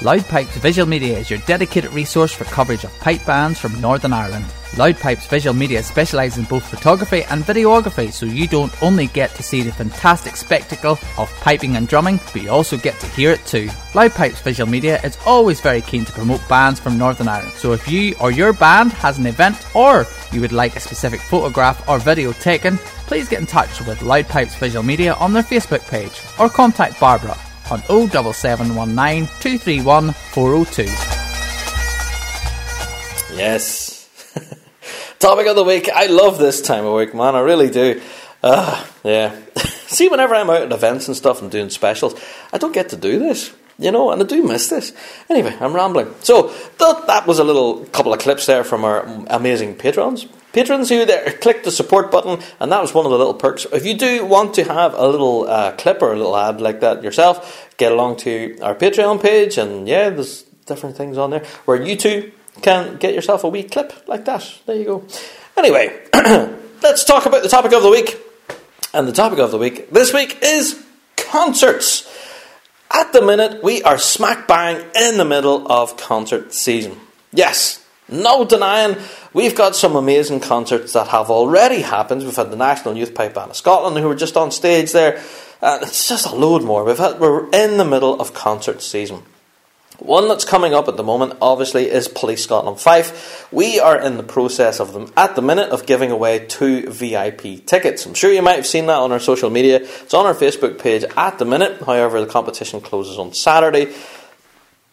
Loudpipes Visual Media is your dedicated resource for coverage of pipe bands from Northern Ireland. Loudpipes Visual Media specialise in both photography and videography, so you don't only get to see the fantastic spectacle of piping and drumming, but you also get to hear it too. Loudpipes Visual Media is always very keen to promote bands from Northern Ireland, so if you or your band has an event or you would like a specific photograph or video taken, please get in touch with Loudpipes Visual Media on their Facebook page or contact Barbara on 07719 231 402. Yes. Topic of the week. I love this time of week, man. I really do. Uh, yeah. See, whenever I'm out at events and stuff and doing specials, I don't get to do this. You know, and I do miss this. Anyway, I'm rambling. So, th- that was a little couple of clips there from our amazing patrons. Patrons who there click the support button, and that was one of the little perks. If you do want to have a little uh, clip or a little ad like that yourself, get along to our Patreon page, and yeah, there's different things on there where you too can get yourself a wee clip like that. There you go. Anyway, let's talk about the topic of the week. And the topic of the week this week is concerts. At the minute, we are smack bang in the middle of concert season. Yes, no denying, we've got some amazing concerts that have already happened. We've had the National Youth Pipe Band of Scotland who were just on stage there. And it's just a load more. We've had, we're in the middle of concert season. One that's coming up at the moment, obviously, is Police Scotland Fife. We are in the process of them at the minute of giving away two VIP tickets. I'm sure you might have seen that on our social media. It's on our Facebook page at the minute. However, the competition closes on Saturday.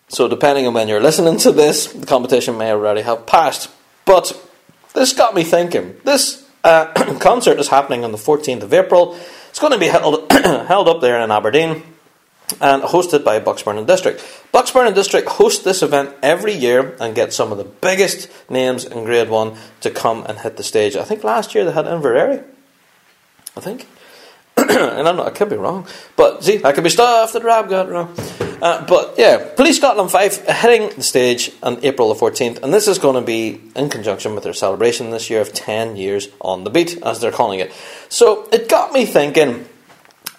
So, depending on when you're listening to this, the competition may already have passed. But this got me thinking. This uh, concert is happening on the 14th of April. It's going to be held, held up there in Aberdeen and hosted by Bucksburn and District. Bucksburn and District host this event every year and get some of the biggest names in Grade 1 to come and hit the stage. I think last year they had Inveraray. I think. and I'm not, I could be wrong. But see, I could be stuffed that Rob got wrong. Uh, but yeah, Police Scotland Fife hitting the stage on April the 14th, and this is going to be in conjunction with their celebration this year of 10 years on the beat, as they're calling it. So it got me thinking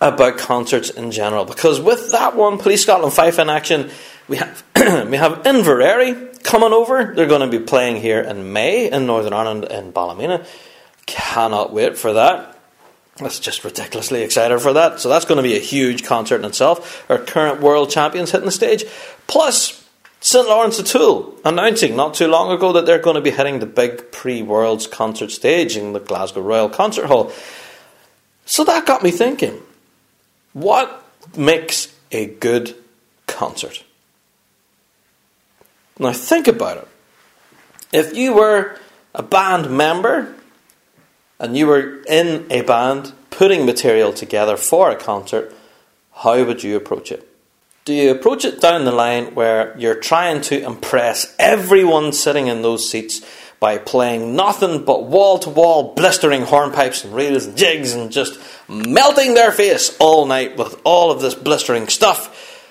about concerts in general because with that one, Police Scotland Fife in action, we have we have Inveraray coming over. They're going to be playing here in May in Northern Ireland in Ballymena. Cannot wait for that. That's just ridiculously excited for that. So that's going to be a huge concert in itself. Our current world champions hitting the stage, plus St Laurence O'Toole announcing not too long ago that they're going to be hitting the big pre-Worlds concert stage in the Glasgow Royal Concert Hall. So that got me thinking what makes a good concert? Now, think about it. If you were a band member and you were in a band putting material together for a concert, how would you approach it? Do you approach it down the line where you're trying to impress everyone sitting in those seats by playing nothing but wall to wall blistering hornpipes and reels and jigs and just melting their face all night with all of this blistering stuff?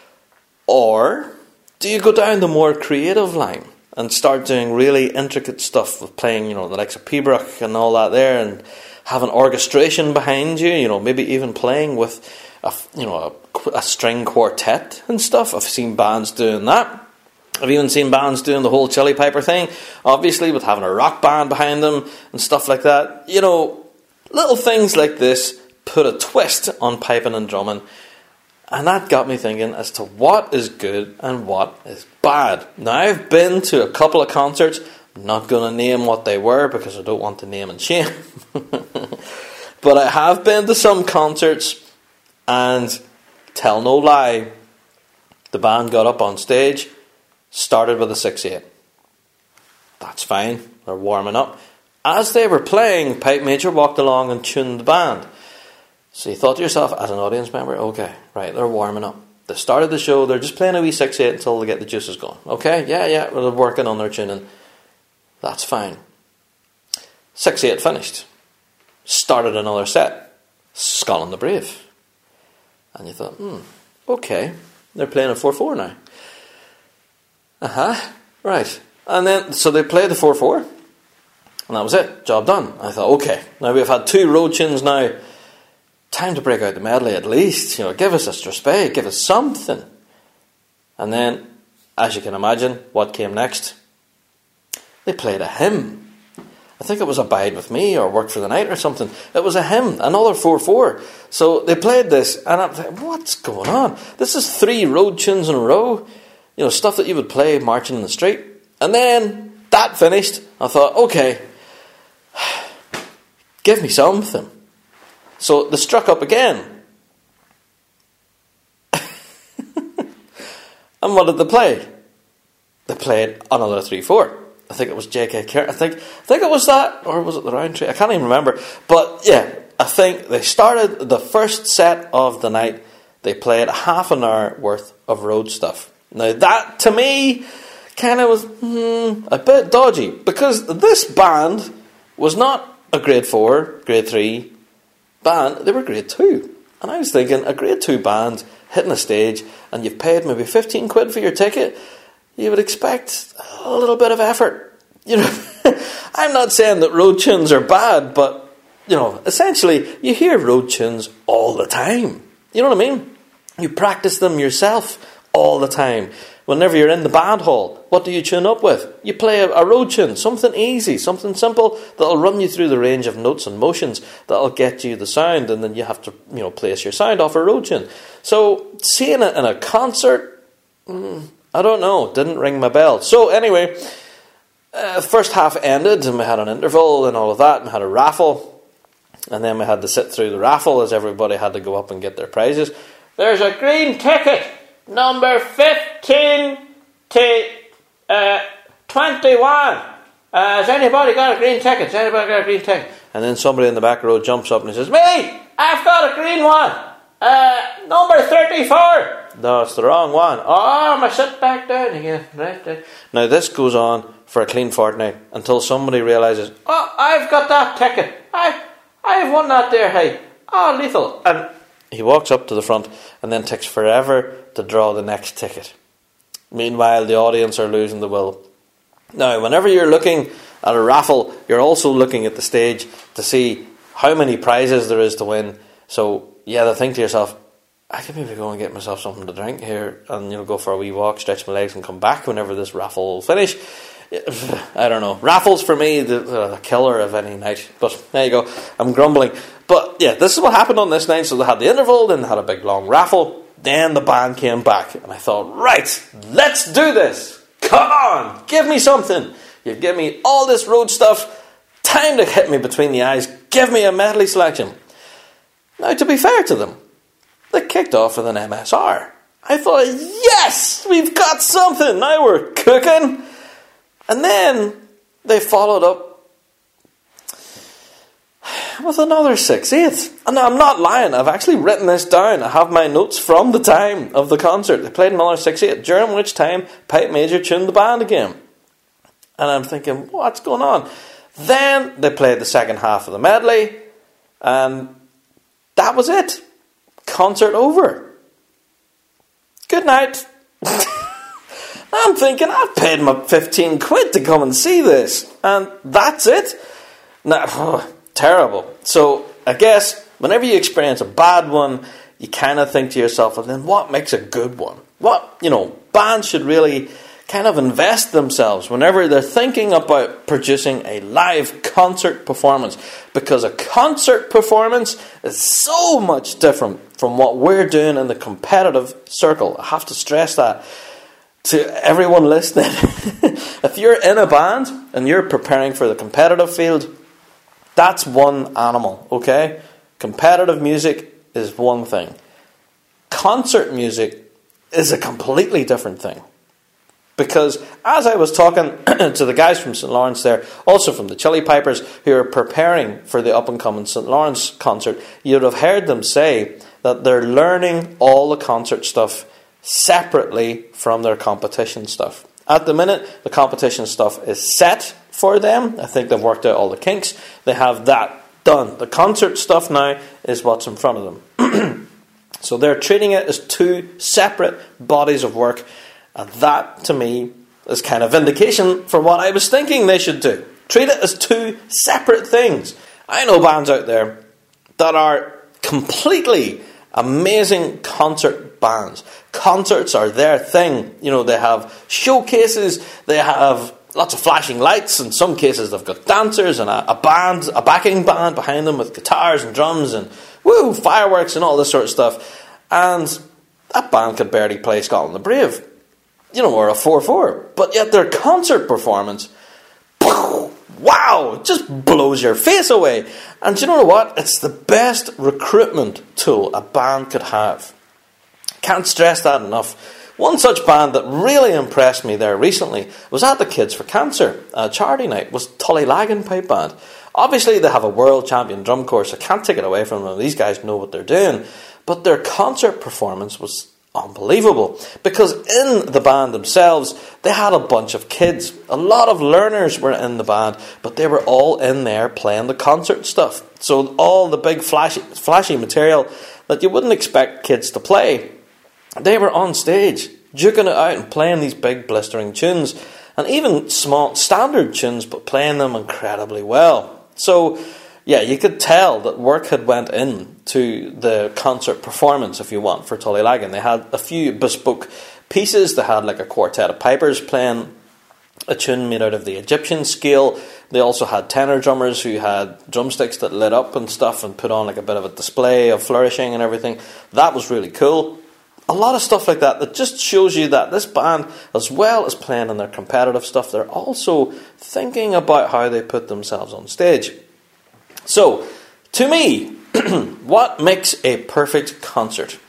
Or do you go down the more creative line and start doing really intricate stuff with playing, you know, the likes of Pibroch and all that there and have an orchestration behind you, you know, maybe even playing with a, you know, a, a string quartet and stuff. I've seen bands doing that. I've even seen bands doing the whole Chilli Piper thing, obviously, with having a rock band behind them and stuff like that. You know, little things like this put a twist on piping and drumming, and that got me thinking as to what is good and what is bad. Now, I've been to a couple of concerts, I'm not going to name what they were because I don't want to name and shame, but I have been to some concerts, and tell no lie, the band got up on stage started with a 6 8. That's fine, they're warming up. As they were playing, Pipe Major walked along and tuned the band. So you thought to yourself, as an audience member, okay, right, they're warming up. They started the show, they're just playing a wee 6 8 until they get the juices going. Okay, yeah, yeah, they're working on their tuning. That's fine. 6 8 finished. Started another set. Scotland the Brave. And you thought, hmm, okay, they're playing a 4 4 now. Uh huh, right. And then, so they played the 4 4. And that was it, job done. I thought, okay, now we've had two road chins now time to break out the medley at least. You know, give us a strathspey, give us something. And then, as you can imagine, what came next? They played a hymn. I think it was Abide with Me or Work for the Night or something. It was a hymn, another 4 4. So they played this, and I'm like, what's going on? This is three road tunes in a row. You know, stuff that you would play marching in the street. And then that finished. I thought, okay, give me something. So they struck up again. and what did they play? They played another 3 4. I think it was J.K. Kerr. I think, I think it was that, or was it the Rowan Tree? I can't even remember. But yeah, I think they started the first set of the night. They played half an hour worth of road stuff. Now, that to me kind of was hmm, a bit dodgy because this band was not a grade 4, grade 3, band, they were grade two. And I was thinking, a grade two band hitting a stage and you've paid maybe 15 quid for your ticket, you would expect a little bit of effort. You know, I'm not saying that road tunes are bad, but, you know, essentially, you hear road tunes all the time. You know what I mean? You practice them yourself all the time. Whenever you're in the band hall, what do you tune up with? You play a, a road tune, something easy, something simple that'll run you through the range of notes and motions that'll get you the sound, and then you have to, you know, place your sound off a road tune. So seeing it in a concert, mm, I don't know, didn't ring my bell. So anyway, uh, first half ended, and we had an interval and all of that, and had a raffle, and then we had to sit through the raffle as everybody had to go up and get their prizes. There's a green ticket number 15 to uh, 21. Uh, has anybody got a green ticket? Has anybody got a green ticket? And then somebody in the back row jumps up and says, Me! I've got a green one! Uh, number 34! No, it's the wrong one. Oh, I'm going to sit back down again. Right there. Now, this goes on for a clean fortnight until somebody realises, Oh, I've got that ticket. I, I've won that there, hey. Oh, lethal. And he walks up to the front and then takes forever to draw the next ticket. Meanwhile, the audience are losing the will. Now, whenever you're looking at a raffle, you're also looking at the stage to see how many prizes there is to win. So, yeah, to think to yourself, I could maybe go and get myself something to drink here and you know go for a wee walk, stretch my legs, and come back whenever this raffle will finish. I don't know. Raffles for me, the, uh, the killer of any night. But there you go. I'm grumbling. But yeah, this is what happened on this night. So they had the interval, then they had a big long raffle. Then the band came back, and I thought, right, let's do this. Come on, give me something. You give me all this road stuff. Time to hit me between the eyes. Give me a medley selection. Now, to be fair to them, they kicked off with an MSR. I thought, yes, we've got something. Now we're cooking. And then they followed up with another six eight. And I'm not lying, I've actually written this down. I have my notes from the time of the concert. They played another six eight, during which time Pipe Major tuned the band again. And I'm thinking, what's going on? Then they played the second half of the medley, and that was it. Concert over. Good night. I'm thinking, I've paid my 15 quid to come and see this, and that's it. Now, terrible. So, I guess whenever you experience a bad one, you kind of think to yourself, well, then what makes a good one? What, you know, bands should really kind of invest themselves whenever they're thinking about producing a live concert performance because a concert performance is so much different from what we're doing in the competitive circle. I have to stress that to everyone listening, if you're in a band and you're preparing for the competitive field, that's one animal, okay? Competitive music is one thing. Concert music is a completely different thing. Because as I was talking to the guys from St. Laurence there, also from the Chilli Pipers, who are preparing for the up and coming St. Laurence concert, you'd have heard them say that they're learning all the concert stuff separately from their competition stuff. At the minute, the competition stuff is set for them. I think they've worked out all the kinks. They have that done. The concert stuff now is what's in front of them. so they're treating it as two separate bodies of work, and that to me is kind of vindication for what I was thinking they should do. Treat it as two separate things. I know bands out there that are completely amazing concert bands. Concerts are their thing. You know, they have showcases, they have lots of flashing lights. In some cases, they've got dancers and a, a band, a backing band behind them with guitars and drums and woo, fireworks and all this sort of stuff. And that band could barely play Scotland the Brave, you know, or a 4 4. But yet their concert performance, wow, just blows your face away. And you know what? It's the best recruitment tool a band could have. Can't stress that enough. One such band that really impressed me there recently was at the Kids for Cancer charity night was Tullylagan Pipe Band. Obviously, they have a world champion drum corps, I can't take it away from them. These guys know what they're doing. But their concert performance was unbelievable because in the band themselves they had a bunch of kids a lot of learners were in the band but they were all in there playing the concert stuff so all the big flashy flashy material that you wouldn't expect kids to play they were on stage, duking it out and playing these big blistering tunes, and even small standard tunes, but playing them incredibly well. So, yeah, you could tell that work had went in to the concert performance, if you want, for Tullylagan. They had a few bespoke pieces. They had like a quartet of pipers playing a tune made out of the Egyptian scale. They also had tenor drummers who had drumsticks that lit up and stuff and put on like a bit of a display of flourishing and everything. That was really cool a lot of stuff like that that just shows you that this band, as well as playing in their competitive stuff, they're also thinking about how they put themselves on stage. So, to me, what makes a perfect concert?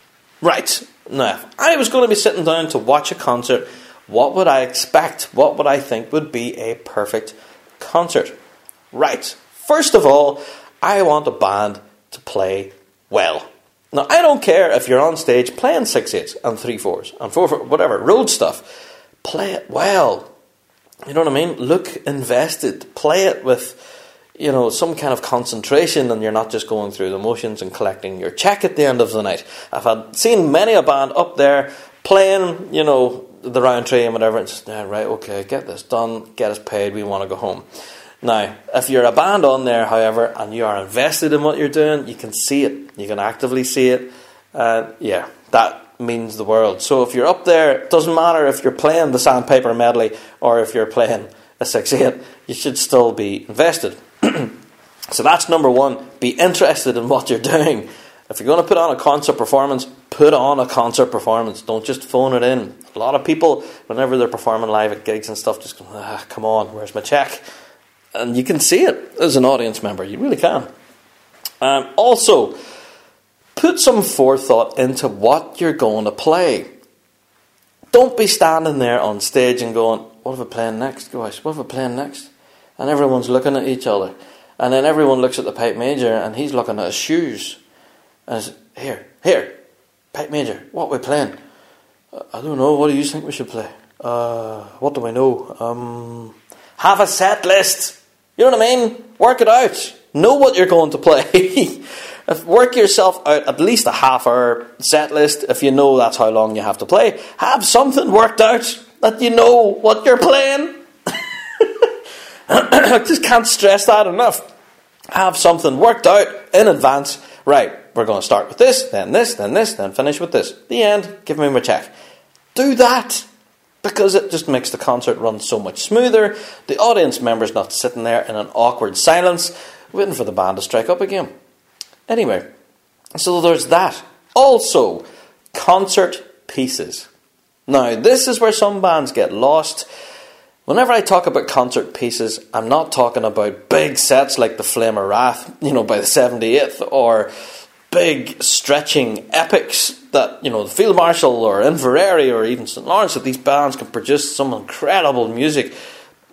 Right, now, if I was going to be sitting down to watch a concert, what would I expect? What would I think would be a perfect concert? Right, first of all, I want a band to play well. Now, I don't care if you're on stage playing six eights and three fours and four, four whatever, road stuff. Play it well. You know what I mean? Look invested. Play it with, you know, some kind of concentration and you're not just going through the motions and collecting your check at the end of the night. I've had seen many a band up there playing, you know, the Rowan Tree and whatever, just, yeah, right, okay, get this done, get us paid, we want to go home. Now, if you're a band on there, however, and you are invested in what you're doing, you can see it. You can actively see it. Uh, yeah, that means the world. So if you're up there, it doesn't matter if you're playing the sandpaper medley or if you're playing a 6 8, you should still be invested. so that's number one. Be interested in what you're doing. If you're going to put on a concert performance, put on a concert performance. Don't just phone it in. A lot of people, whenever they're performing live at gigs and stuff, just go, ah, come on, where's my check? And you can see it as an audience member. You really can. Um, also, put some forethought into what you're going to play. Don't be standing there on stage and going, "What if I playing next, guys? What if I playing next?" And everyone's looking at each other, and then everyone looks at the pipe major, and he's looking at his shoes, and says, "Here, here, pipe major, what are we playing?" I don't know. What do you think we should play? Uh, what do I know? Um, have a set list. You know what I mean? Work it out. Know what you're going to play. Work yourself out at least a half hour set list if you know that's how long you have to play. Have something worked out that you know what you're playing. I just can't stress that enough. Have something worked out in advance. Right, we're going to start with this, then this, then this, then finish with this. The end, give me my check. Do that because it just makes the concert run so much smoother. The audience member's not sitting there in an awkward silence, waiting for the band to strike up again. Anyway, so there's that. Also, concert pieces. Now, this is where some bands get lost. Whenever I talk about concert pieces, I'm not talking about big sets like the Flame of Wrath, you know, by the 78th, or big stretching epics that you know the Field Marshal or Inveraray or even St Laurence that these bands can produce some incredible music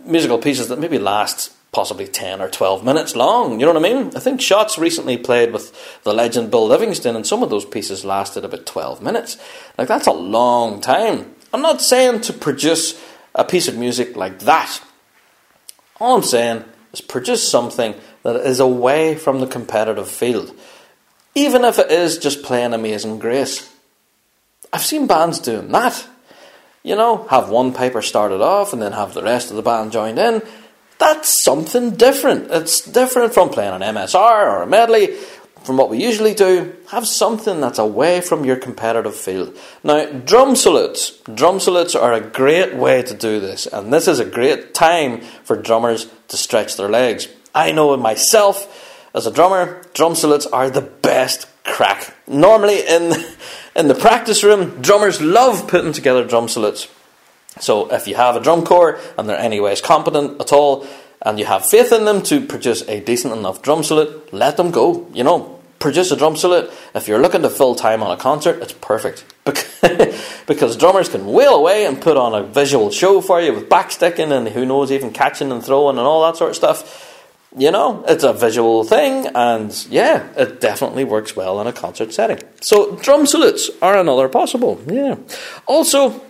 musical pieces that maybe last possibly 10 or 12 minutes long. You know what I mean? I think Shotts recently played with the legend Bill Livingstone, and some of those pieces lasted about 12 minutes. Like, that's a long time. I'm not saying to produce a piece of music like that. All I'm saying is produce something that is away from the competitive field, even if it is just playing Amazing Grace. I've seen bands doing that. You know, have one piper started off and then have the rest of the band joined in. That's something different. It's different from playing an MSR or a medley. From what we usually do, have something that's away from your competitive field. Now, drum salutes. Drum salutes are a great way to do this, and this is a great time for drummers to stretch their legs. I know myself as a drummer, drum salutes are the best crack. Normally in in the practice room, drummers love putting together drum salutes. So if you have a drum corps and they're anyways competent at all, and you have faith in them to produce a decent enough drum salute, let them go. You know, produce a drum salute. If you're looking to fill time on a concert, it's perfect. because drummers can wheel away and put on a visual show for you with backsticking and who knows, even catching and throwing and all that sort of stuff you know, it's a visual thing, and yeah, it definitely works well in a concert setting. So, drum salutes are another possible, yeah. Also,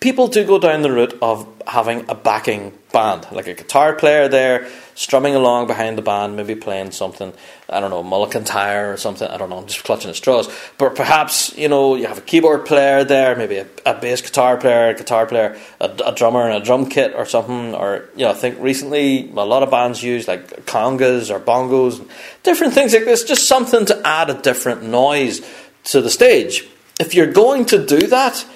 people do go down the route of having a backing band, like a guitar player there strumming along behind the band, maybe playing something, I don't know, Mull of Kintyre or something, I don't know, I'm just clutching at straws. But perhaps, you know, you have a keyboard player there, maybe a, a bass guitar player, a guitar player, a, a, drummer and a drum kit or something, or, you know, I think recently a lot of bands use like congas or bongos, different things like this, just something to add a different noise to the stage. If you're going to do that,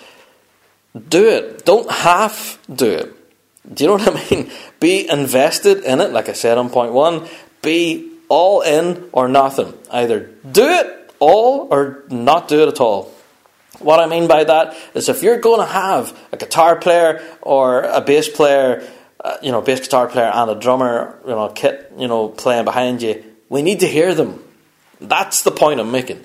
do it. Don't half do it. Do you know what I mean? Be invested in it, like I said on point one. Be all in or nothing. Either do it all or not do it at all. What I mean by that is if you're going to have a guitar player or a bass player, uh, you know, bass guitar player and a drummer, you know, kit, you know, playing behind you, we need to hear them. That's the point I'm making.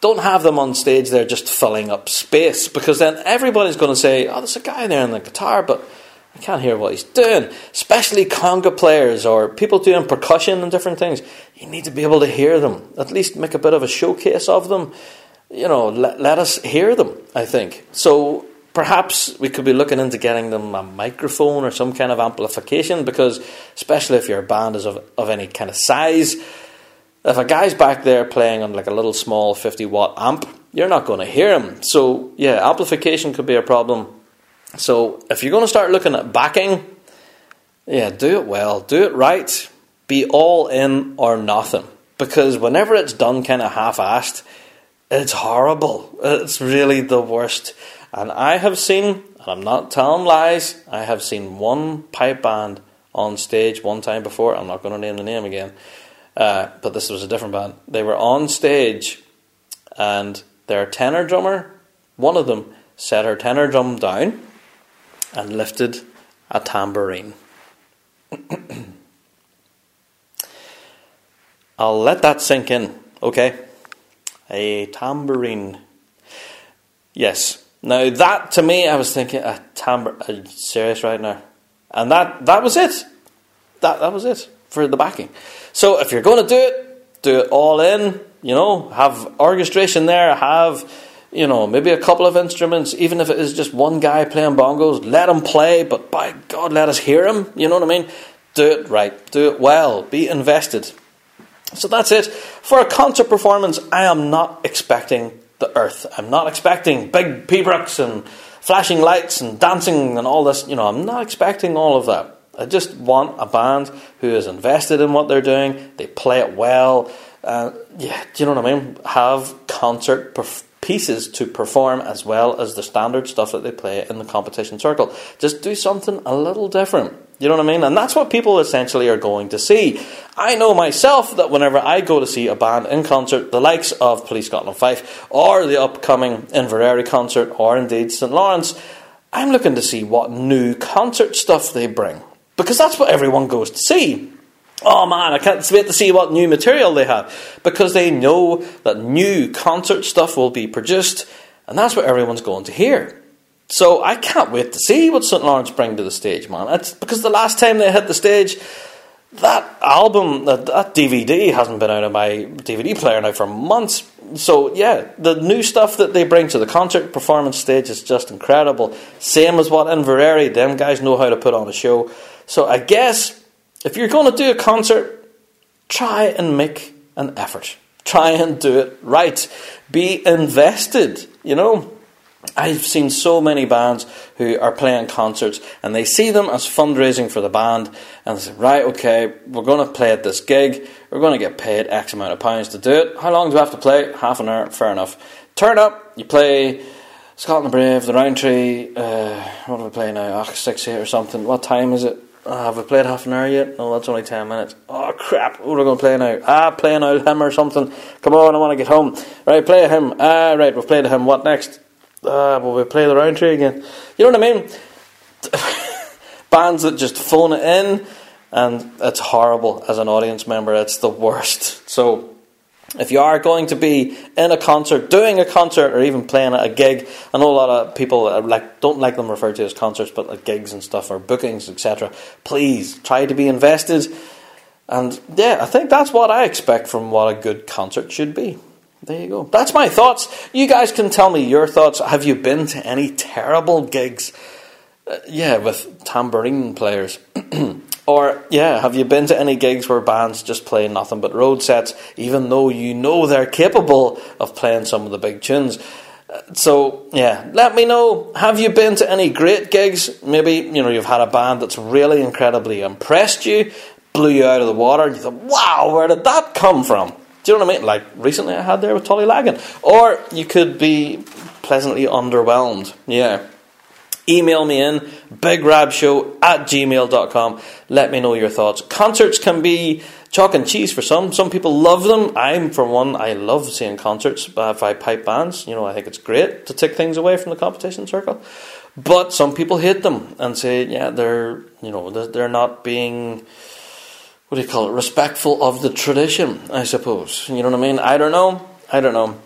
Don't have them on stage there just filling up space because then everybody's going to say, oh, there's a guy there on the guitar, but I can't hear what he's doing. Especially conga players or people doing percussion and different things. You need to be able to hear them. At least make a bit of a showcase of them. You know, let, let us hear them, I think. So perhaps we could be looking into getting them a microphone or some kind of amplification because, especially if your band is of, of any kind of size, if a guy's back there playing on like a little small 50 watt amp, you're not going to hear him. So, yeah, amplification could be a problem. So, if you're going to start looking at backing, yeah, do it well, do it right, be all in or nothing. Because whenever it's done kind of half assed, it's horrible. It's really the worst. And I have seen, and I'm not telling lies, I have seen one pipe band on stage one time before. I'm not going to name the name again uh, but this was a different band. They were on stage, and their tenor drummer, one of them, set her tenor drum down and lifted a tambourine. I'll let that sink in, okay? A tambourine. Yes. Now that to me, I was thinking a tambour. Serious right now? And that that was it. That that was it for the backing. So if you're going to do it, do it all in. You know, have orchestration there. Have you know maybe a couple of instruments, even if it is just one guy playing bongos. Let him play, but by God, let us hear him. You know what I mean? Do it right. Do it well. Be invested. So that's it. For a concert performance, I am not expecting the earth. I'm not expecting big pibrochs and flashing lights and dancing and all this. You know, I'm not expecting all of that. I just want a band who is invested in what they're doing. They play it well. Uh, yeah, do you know what I mean? Have concert perf- pieces to perform as well as the standard stuff that they play in the competition circle. Just do something a little different. You know what I mean? And that's what people essentially are going to see. I know myself that whenever I go to see a band in concert, the likes of Police Scotland Fife or the upcoming Inveraray concert or indeed St Laurence, I'm looking to see what new concert stuff they bring because that's what everyone goes to see. Oh man, I can't wait to see what new material they have because they know that new concert stuff will be produced, and that's what everyone's going to hear. So I can't wait to see what St Laurence bring to the stage, man. It's because the last time they hit the stage, that album, that, that DVD hasn't been out of my DVD player now for months. So yeah, the new stuff that they bring to the concert performance stage is just incredible. Same as what Inveraray, them guys know how to put on a show. So I guess if you're going to do a concert, try and make an effort. Try and do it right. Be invested, you know. I've seen so many bands who are playing concerts and they see them as fundraising for the band and they say, right, okay, we're going to play at this gig, we're going to get paid X amount of pounds to do it. How long do we have to play? Half an hour, fair enough. Turn up, you play Scotland Brave, the Rowan Tree, uh, what are we playing now? Oh, 6 8 or something. What time is it? Oh, have we played half an hour yet? No, that's only 10 minutes. Oh, crap. What are we going to play now? Ah, play old hymn or something. Come on, I want to get home. Right, play hymn. Ah, right, we've played hymn. What next? Ah, will we play the Rowan Tree again? You know what I mean? Bands that just phone it in, and it's horrible as an audience member. It's the worst. So, if you are going to be in a concert, doing a concert, or even playing at a gig, I know a lot of people like don't like them referred to as concerts, but like gigs and stuff or bookings, etc. Please try to be invested. And yeah, I think that's what I expect from what a good concert should be. There you go. That's my thoughts. You guys can tell me your thoughts. Have you been to any terrible gigs? Uh, yeah, with tambourine players. or, yeah, have you been to any gigs where bands just play nothing but road sets, even though you know they're capable of playing some of the big tunes? Uh, so, yeah, let me know. Have you been to any great gigs? Maybe, you know, you've had a band that's really incredibly impressed you, blew you out of the water, and you thought, wow, where did that come from? Do you know what I mean? Like recently I had there with Tullylagan. Or you could be pleasantly underwhelmed. Yeah. Email me in, bigrabshow at gmail.com. Let me know your thoughts. Concerts can be chalk and cheese for some. Some people love them. I'm, for one, I love seeing concerts uh, by pipe bands. You know, I think it's great to take things away from the competition circle. But some people hate them and say, yeah, they're, you know, they're not being what do you call it, respectful of the tradition, I suppose. You know what I mean? I don't know. I don't know.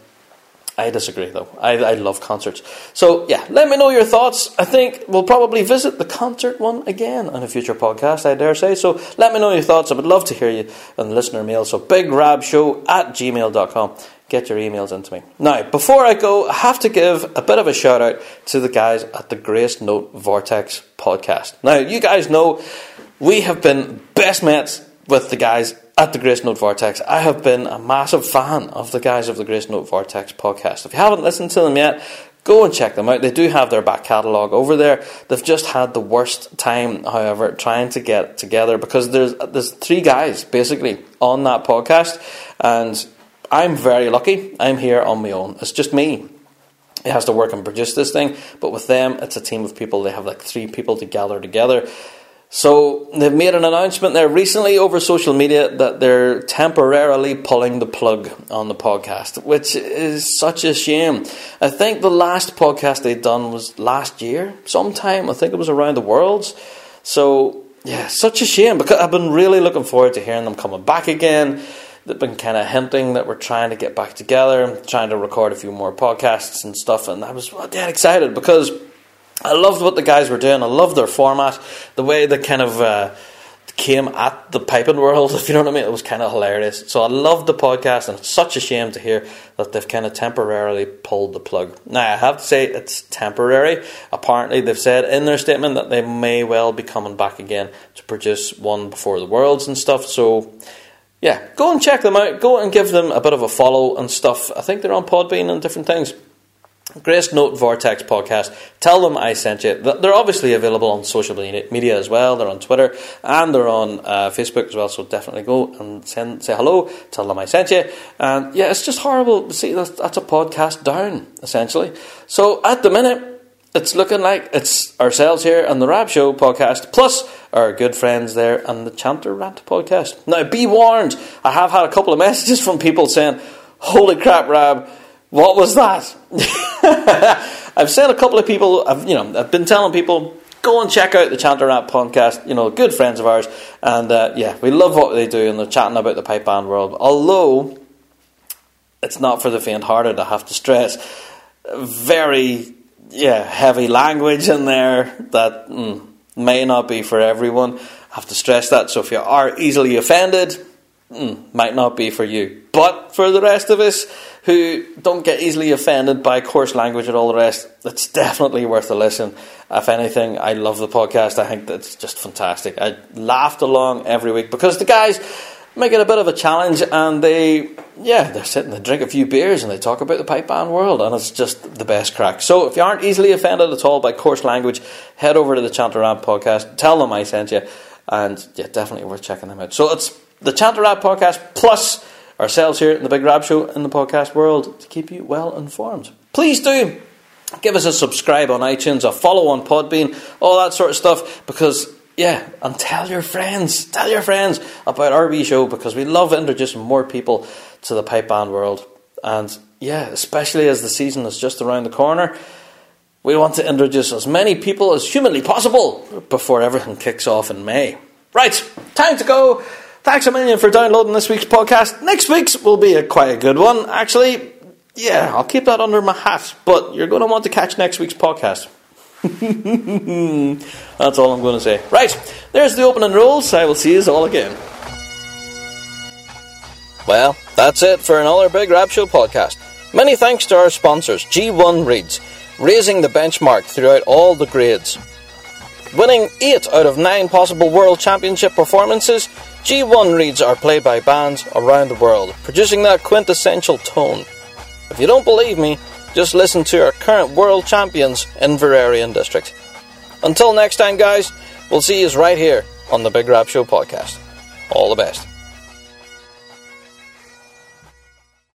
I disagree though. I, I love concerts. So yeah, let me know your thoughts. I think we'll probably visit the concert one again on a future podcast, I dare say. So let me know your thoughts. I would love to hear you on listener mail. So bigrabshow at gmail.com. Get your emails into me. Now, before I go, I have to give a bit of a shout out to the guys at the Grace Note Vortex podcast. Now, you guys know we have been best mates with the guys at the Grace Note Vortex. I have been a massive fan of the guys of the Grace Note Vortex podcast. If you haven't listened to them yet, go and check them out. They do have their back catalogue over there. They've just had the worst time, however, trying to get together because there's there's three guys basically on that podcast, and I'm very lucky. I'm here on my own. It's just me. It has to work and produce this thing, but with them, it's a team of people. They have like three people to gather together so they've made an announcement there recently over social media that they're temporarily pulling the plug on the podcast, which is such a shame. I think the last podcast they'd done was last year, sometime. I think it was around the Worlds. So yeah, such a shame because I've been really looking forward to hearing them coming back again. They've been kind of hinting that we're trying to get back together, trying to record a few more podcasts and stuff, and I was well, dead excited because I loved what the guys were doing. I loved their format, the way they kind of uh, came at the piping world, if you know what I mean. It was kind of hilarious. So I loved the podcast, and it's such a shame to hear that they've kind of temporarily pulled the plug. Now, I have to say it's temporary. Apparently, they've said in their statement that they may well be coming back again to produce one before the Worlds and stuff. So, yeah, go and check them out. Go and give them a bit of a follow and stuff. I think they're on Podbean and different things. Grace Note Vortex podcast. Tell them I sent you. They're obviously available on social media as well. They're on Twitter and they're on uh, Facebook as well. So definitely go and send, say hello. Tell them I sent you. And yeah, it's just horrible. See, that's, that's a podcast down essentially. So at the minute, it's looking like it's ourselves here on the Rab Show podcast, plus our good friends there on the Chanter Rant podcast. Now, be warned, I have had a couple of messages from people saying, "Holy crap, Rab!" What was that? I've said a couple of people, I've you know, I've been telling people go and check out the Chanter Rant podcast. You know, good friends of ours, and uh, yeah, we love what they do, and they're chatting about the pipe band world. Although it's not for the faint-hearted, I have to stress. Very, yeah, heavy language in there that mm, may not be for everyone. I have to stress that. So if you are easily offended, mm, might not be for you. But for the rest of us who don't get easily offended by coarse language and all the rest, it's definitely worth a listen. If anything, I love the podcast. I think that's just fantastic. I laughed along every week because the guys make it a bit of a challenge and they yeah they're sitting they drink a few beers and they talk about the pipe band world and it's just the best crack so if you aren't easily offended at all by coarse language head over to the chanter podcast tell them i sent you and yeah definitely worth checking them out so it's the chanter rant podcast plus ourselves here in the big rab show in the podcast world to keep you well informed please do give us a subscribe on itunes a follow on podbean all that sort of stuff because yeah, and tell your friends, tell your friends about our wee show because we love introducing more people to the pipe band world. And yeah, especially as the season is just around the corner, we want to introduce as many people as humanly possible before everything kicks off in May. Right, time to go. Thanks a million for downloading this week's podcast. Next week's will be a quite a good one. Actually, yeah, I'll keep that under my hat, but you're going to want to catch next week's podcast. That's all I'm going to say. Right, there's the opening rules. I will see you all again. Well, that's it for another Big Rab Show podcast. Many thanks to our sponsors, G1 Reeds, raising the benchmark throughout all the grades. Winning 8 out of 9 possible World Championship performances, G1 Reeds are played by bands around the world, producing that quintessential tone. If you don't believe me, just listen to our current world champions Inveraray and District. Until next time, guys, we'll see you right here on the Big Rab Show podcast. All the best.